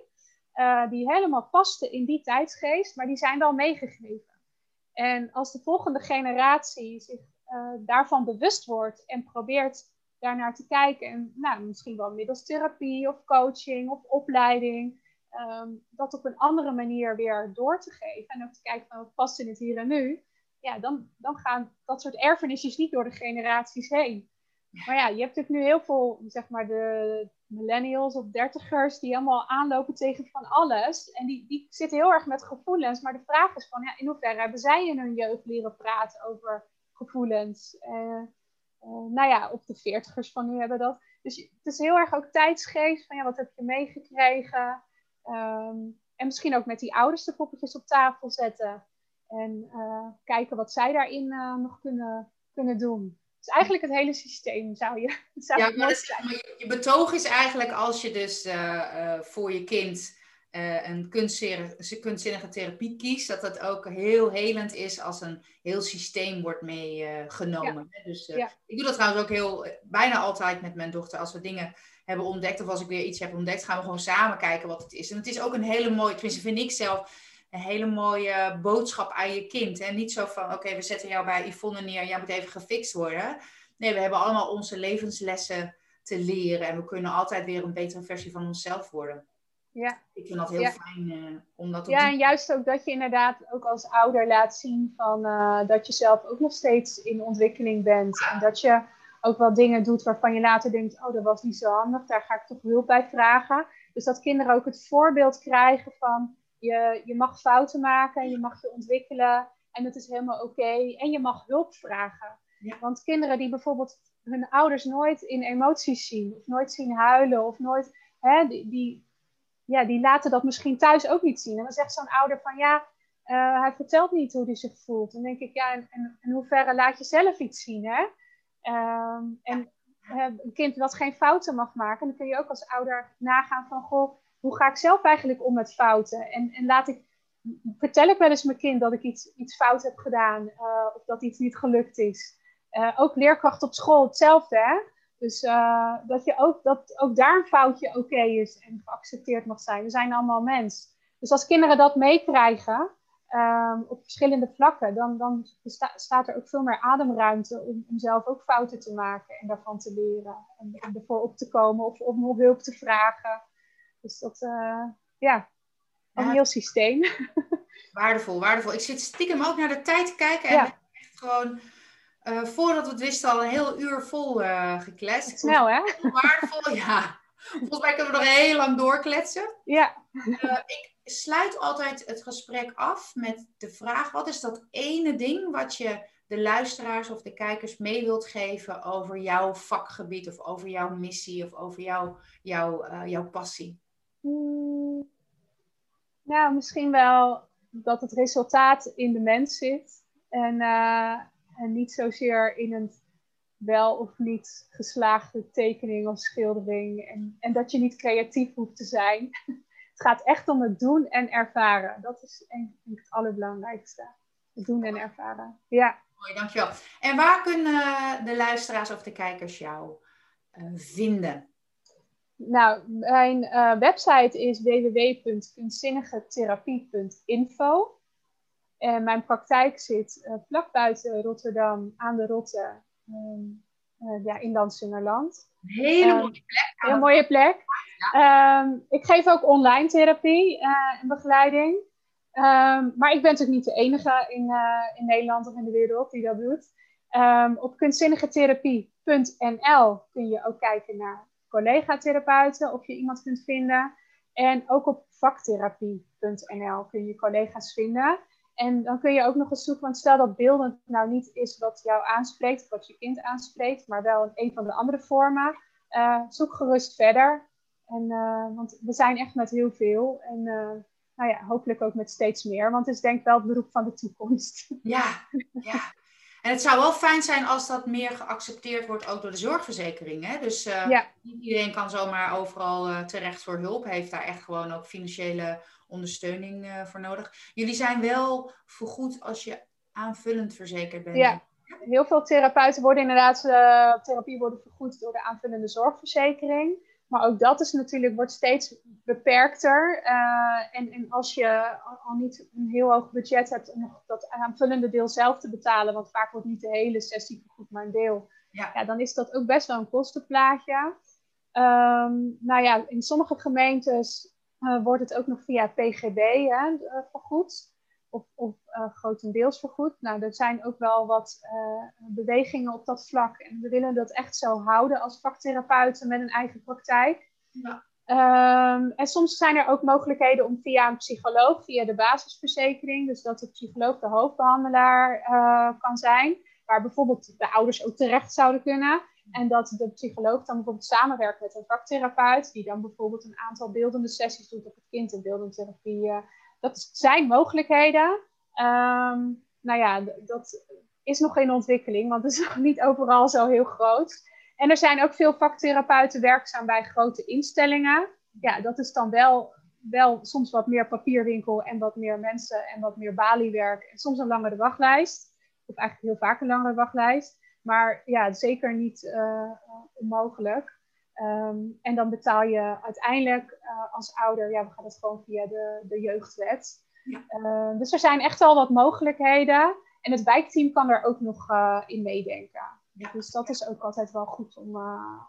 Eh, die helemaal pasten in die tijdsgeest, maar die zijn wel meegegeven. En als de volgende generatie zich uh, daarvan bewust wordt en probeert daarnaar te kijken, en nou, misschien wel middels therapie of coaching of opleiding, ehm, dat op een andere manier weer door te geven en ook te kijken van wat past in het hier en nu, ja, dan, dan gaan dat soort erfenisjes niet door de generaties heen. Maar ja, je hebt natuurlijk nu heel veel, zeg maar, de millennials of dertigers die allemaal aanlopen tegen van alles. En die, die zitten heel erg met gevoelens. Maar de vraag is van, ja, in hoeverre hebben zij in hun jeugd leren praten over gevoelens? Uh, nou ja, op de veertigers van nu hebben dat. Dus het is heel erg ook tijdsgeest van, ja, wat heb je meegekregen? Ehm, en misschien ook met die ouders de poppetjes op tafel zetten. En uh, kijken wat zij daarin nog kunnen, kunnen doen. Dus eigenlijk het hele systeem zou je. Zou ja, maar, je, je betoog is eigenlijk als je dus uh, voor je kind uh, een kunstzinnige therapie kiest, dat dat ook heel helend is als een heel systeem wordt meegenomen. Ja. Dus ja. ik doe dat trouwens ook heel, bijna altijd met mijn dochter. Als we dingen hebben ontdekt of als ik weer iets heb ontdekt, gaan we gewoon samen kijken wat het is. En het is ook een hele mooie, tenminste vind ik zelf, een hele mooie boodschap aan je kind. En niet zo van, oké, we zetten jou bij Yvonne neer jij moet even gefixt worden. Nee, we hebben allemaal onze levenslessen te leren. En we kunnen altijd weer een betere versie van onszelf worden. Ja. Ik vind dat heel fijn uh, om dat te Ja, en juist ook dat je inderdaad ook als ouder laat zien van, uh, dat je zelf ook nog steeds in ontwikkeling bent. En dat je ook wel dingen doet waarvan je later denkt, oh, dat was niet zo handig, daar ga ik toch hulp bij vragen. Dus dat kinderen ook het voorbeeld krijgen van, je, je mag fouten maken, je mag je ontwikkelen en dat is helemaal oké. En je mag hulp vragen. Want kinderen die bijvoorbeeld hun ouders nooit in emoties zien, of nooit zien huilen, of nooit, hè, die, die, ja, die laten dat misschien thuis ook niet zien. En dan zegt zo'n ouder van ja, uh, hij vertelt niet hoe hij zich voelt. Dan denk ik, ja, en, en in hoeverre laat je zelf iets zien, hè? Um, en een kind dat geen fouten mag maken, dan kun je ook als ouder nagaan van, goh, hoe ga ik zelf eigenlijk om met fouten? En, en laat ik, vertel ik wel eens mijn kind dat ik iets, iets fout heb gedaan uh, of dat iets niet gelukt is. Uh, ook leerkracht op school hetzelfde, hè? Dus uh, dat, je ook, dat ook daar een foutje oké okay is en geaccepteerd mag zijn. We zijn allemaal mens. Dus als kinderen dat meekrijgen um, op verschillende vlakken, dan, dan staat er ook veel meer ademruimte om, om, zelf ook fouten te maken en daarvan te leren. En, en ervoor op te komen of om hulp te vragen. Dus dat, uh, ja, een heel systeem. Waardevol, waardevol. Ik zit stiekem ook naar de tijd te kijken en ja. echt gewoon... Uh, voordat we het wisten al een heel uur vol uh, gekletst. Snel, hè? Waardevol, ja. Volgens mij kunnen we nog heel lang doorkletsen. Ja. Uh, ik sluit altijd het gesprek af met de vraag: wat is dat ene ding wat je de luisteraars of de kijkers mee wilt geven over jouw vakgebied of over jouw missie of over jouw, jouw, uh, jouw passie? Hmm. Nou, misschien wel dat het resultaat in de mens zit. En, uh, en niet zozeer in een wel of niet geslaagde tekening of schildering. En, en dat je niet creatief hoeft te zijn. het gaat echt om het doen en ervaren. Dat is denk ik het allerbelangrijkste. Het doen en ervaren. Ja. Mooi, dankjewel. En waar kunnen de luisteraars of de kijkers jou uh, vinden? Nou, mijn uh, website is www.kunstzinnigetherapie.info. En mijn praktijk zit uh, vlak buiten Rotterdam aan de Rotte um, uh, ja, in Dansingerland. Hele ehm, mooie plek. Heel mooie plek. Um, ik geef ook online therapie en begeleiding. maar ik ben natuurlijk niet de enige in, in Nederland of in de wereld die dat doet. op kunstzinnigetherapie.nl kun je ook kijken naar collega-therapeuten, of je iemand kunt vinden. En ook op vaktherapie.nl kun je collega's vinden. En dan kun je ook nog eens zoeken, want stel dat beeldend nou niet is wat jou aanspreekt, wat je kind aanspreekt, maar wel een van de andere vormen. Uh, zoek gerust verder. En, uh, want we zijn echt met heel veel. En uh, nou ja, hopelijk ook met steeds meer. Want het is denk ik wel het beroep van de toekomst. Ja, ja. En het zou wel fijn zijn als dat meer geaccepteerd wordt ook door de zorgverzekering. Hè? Dus niet iedereen kan zomaar overal terecht voor hulp. Heeft daar echt gewoon ook financiële ondersteuning uh, voor nodig. Jullie zijn wel vergoed als je aanvullend verzekerd bent. Ja, heel veel therapeuten worden inderdaad, therapie worden vergoed door de aanvullende zorgverzekering. Maar ook dat is natuurlijk, wordt steeds beperkter. Uh, en, en als je al niet een heel hoog budget hebt om nog dat aanvullende deel zelf te betalen, want vaak wordt niet de hele sessie vergoed, maar een deel, ja. ja dan is dat ook best wel een kostenplaatje. Um, nou ja, in sommige gemeentes uh, wordt het ook nog via PGB hè, vergoed of, of uh, grotendeels vergoed. Nou, er zijn ook wel wat bewegingen op dat vlak. En we willen dat echt zo houden als vaktherapeuten met een eigen praktijk. Ja. Um, en soms zijn er ook mogelijkheden om via een psycholoog, via de basisverzekering, dus dat de psycholoog de hoofdbehandelaar uh, kan zijn, waar bijvoorbeeld de ouders ook terecht zouden kunnen. En dat de psycholoog dan bijvoorbeeld samenwerkt met een vaktherapeut, die dan bijvoorbeeld een aantal beeldende sessies doet op het kind in beeldende therapie dat zijn mogelijkheden. Um, nou ja, dat is nog in ontwikkeling, want het is nog niet overal zo heel groot. En er zijn ook veel vaktherapeuten werkzaam bij grote instellingen. Ja, dat is dan wel, wel soms wat meer papierwinkel en wat meer mensen en wat meer baliewerk. En soms een langere wachtlijst. Of eigenlijk heel vaak een langere wachtlijst. Maar ja, zeker niet uh, onmogelijk. Um, en dan betaal je uiteindelijk uh, als ouder, ja, we gaan het gewoon via de, de jeugdwet. Ja. Uh, dus er zijn echt al wat mogelijkheden. En het wijkteam kan er ook nog uh, in meedenken. Ja. Dus dat is ook altijd wel goed om,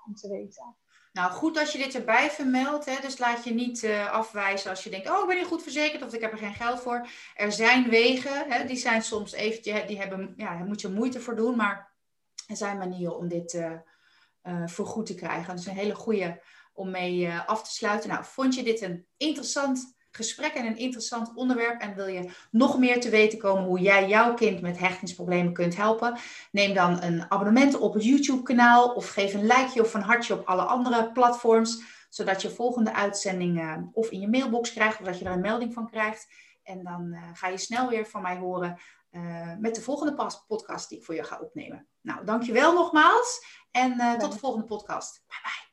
om te weten. Nou, goed als je dit erbij vermeldt. Hè? Dus laat je niet afwijzen als je denkt, oh, ik ben niet goed verzekerd of ik heb er geen geld voor. Er zijn wegen, hè? die zijn soms eventjes, die hebben, ja, daar moet je moeite voor doen. Maar zijn manieren om dit uh, voor goed te krijgen. Is een hele goede om mee uh, af te sluiten. Nou, vond je dit een interessant gesprek en een interessant onderwerp en wil je nog meer te weten komen hoe jij jouw kind met hechtingsproblemen kunt helpen? Neem dan een abonnement op het YouTube-kanaal of geef een likeje of een hartje op alle andere platforms, zodat je volgende uitzending of in je mailbox krijgt of dat je er een melding van krijgt. En dan ga je snel weer van mij horen met de volgende podcast die ik voor je ga opnemen. Nou, dankjewel nogmaals en uh, tot de volgende podcast. Bye bye.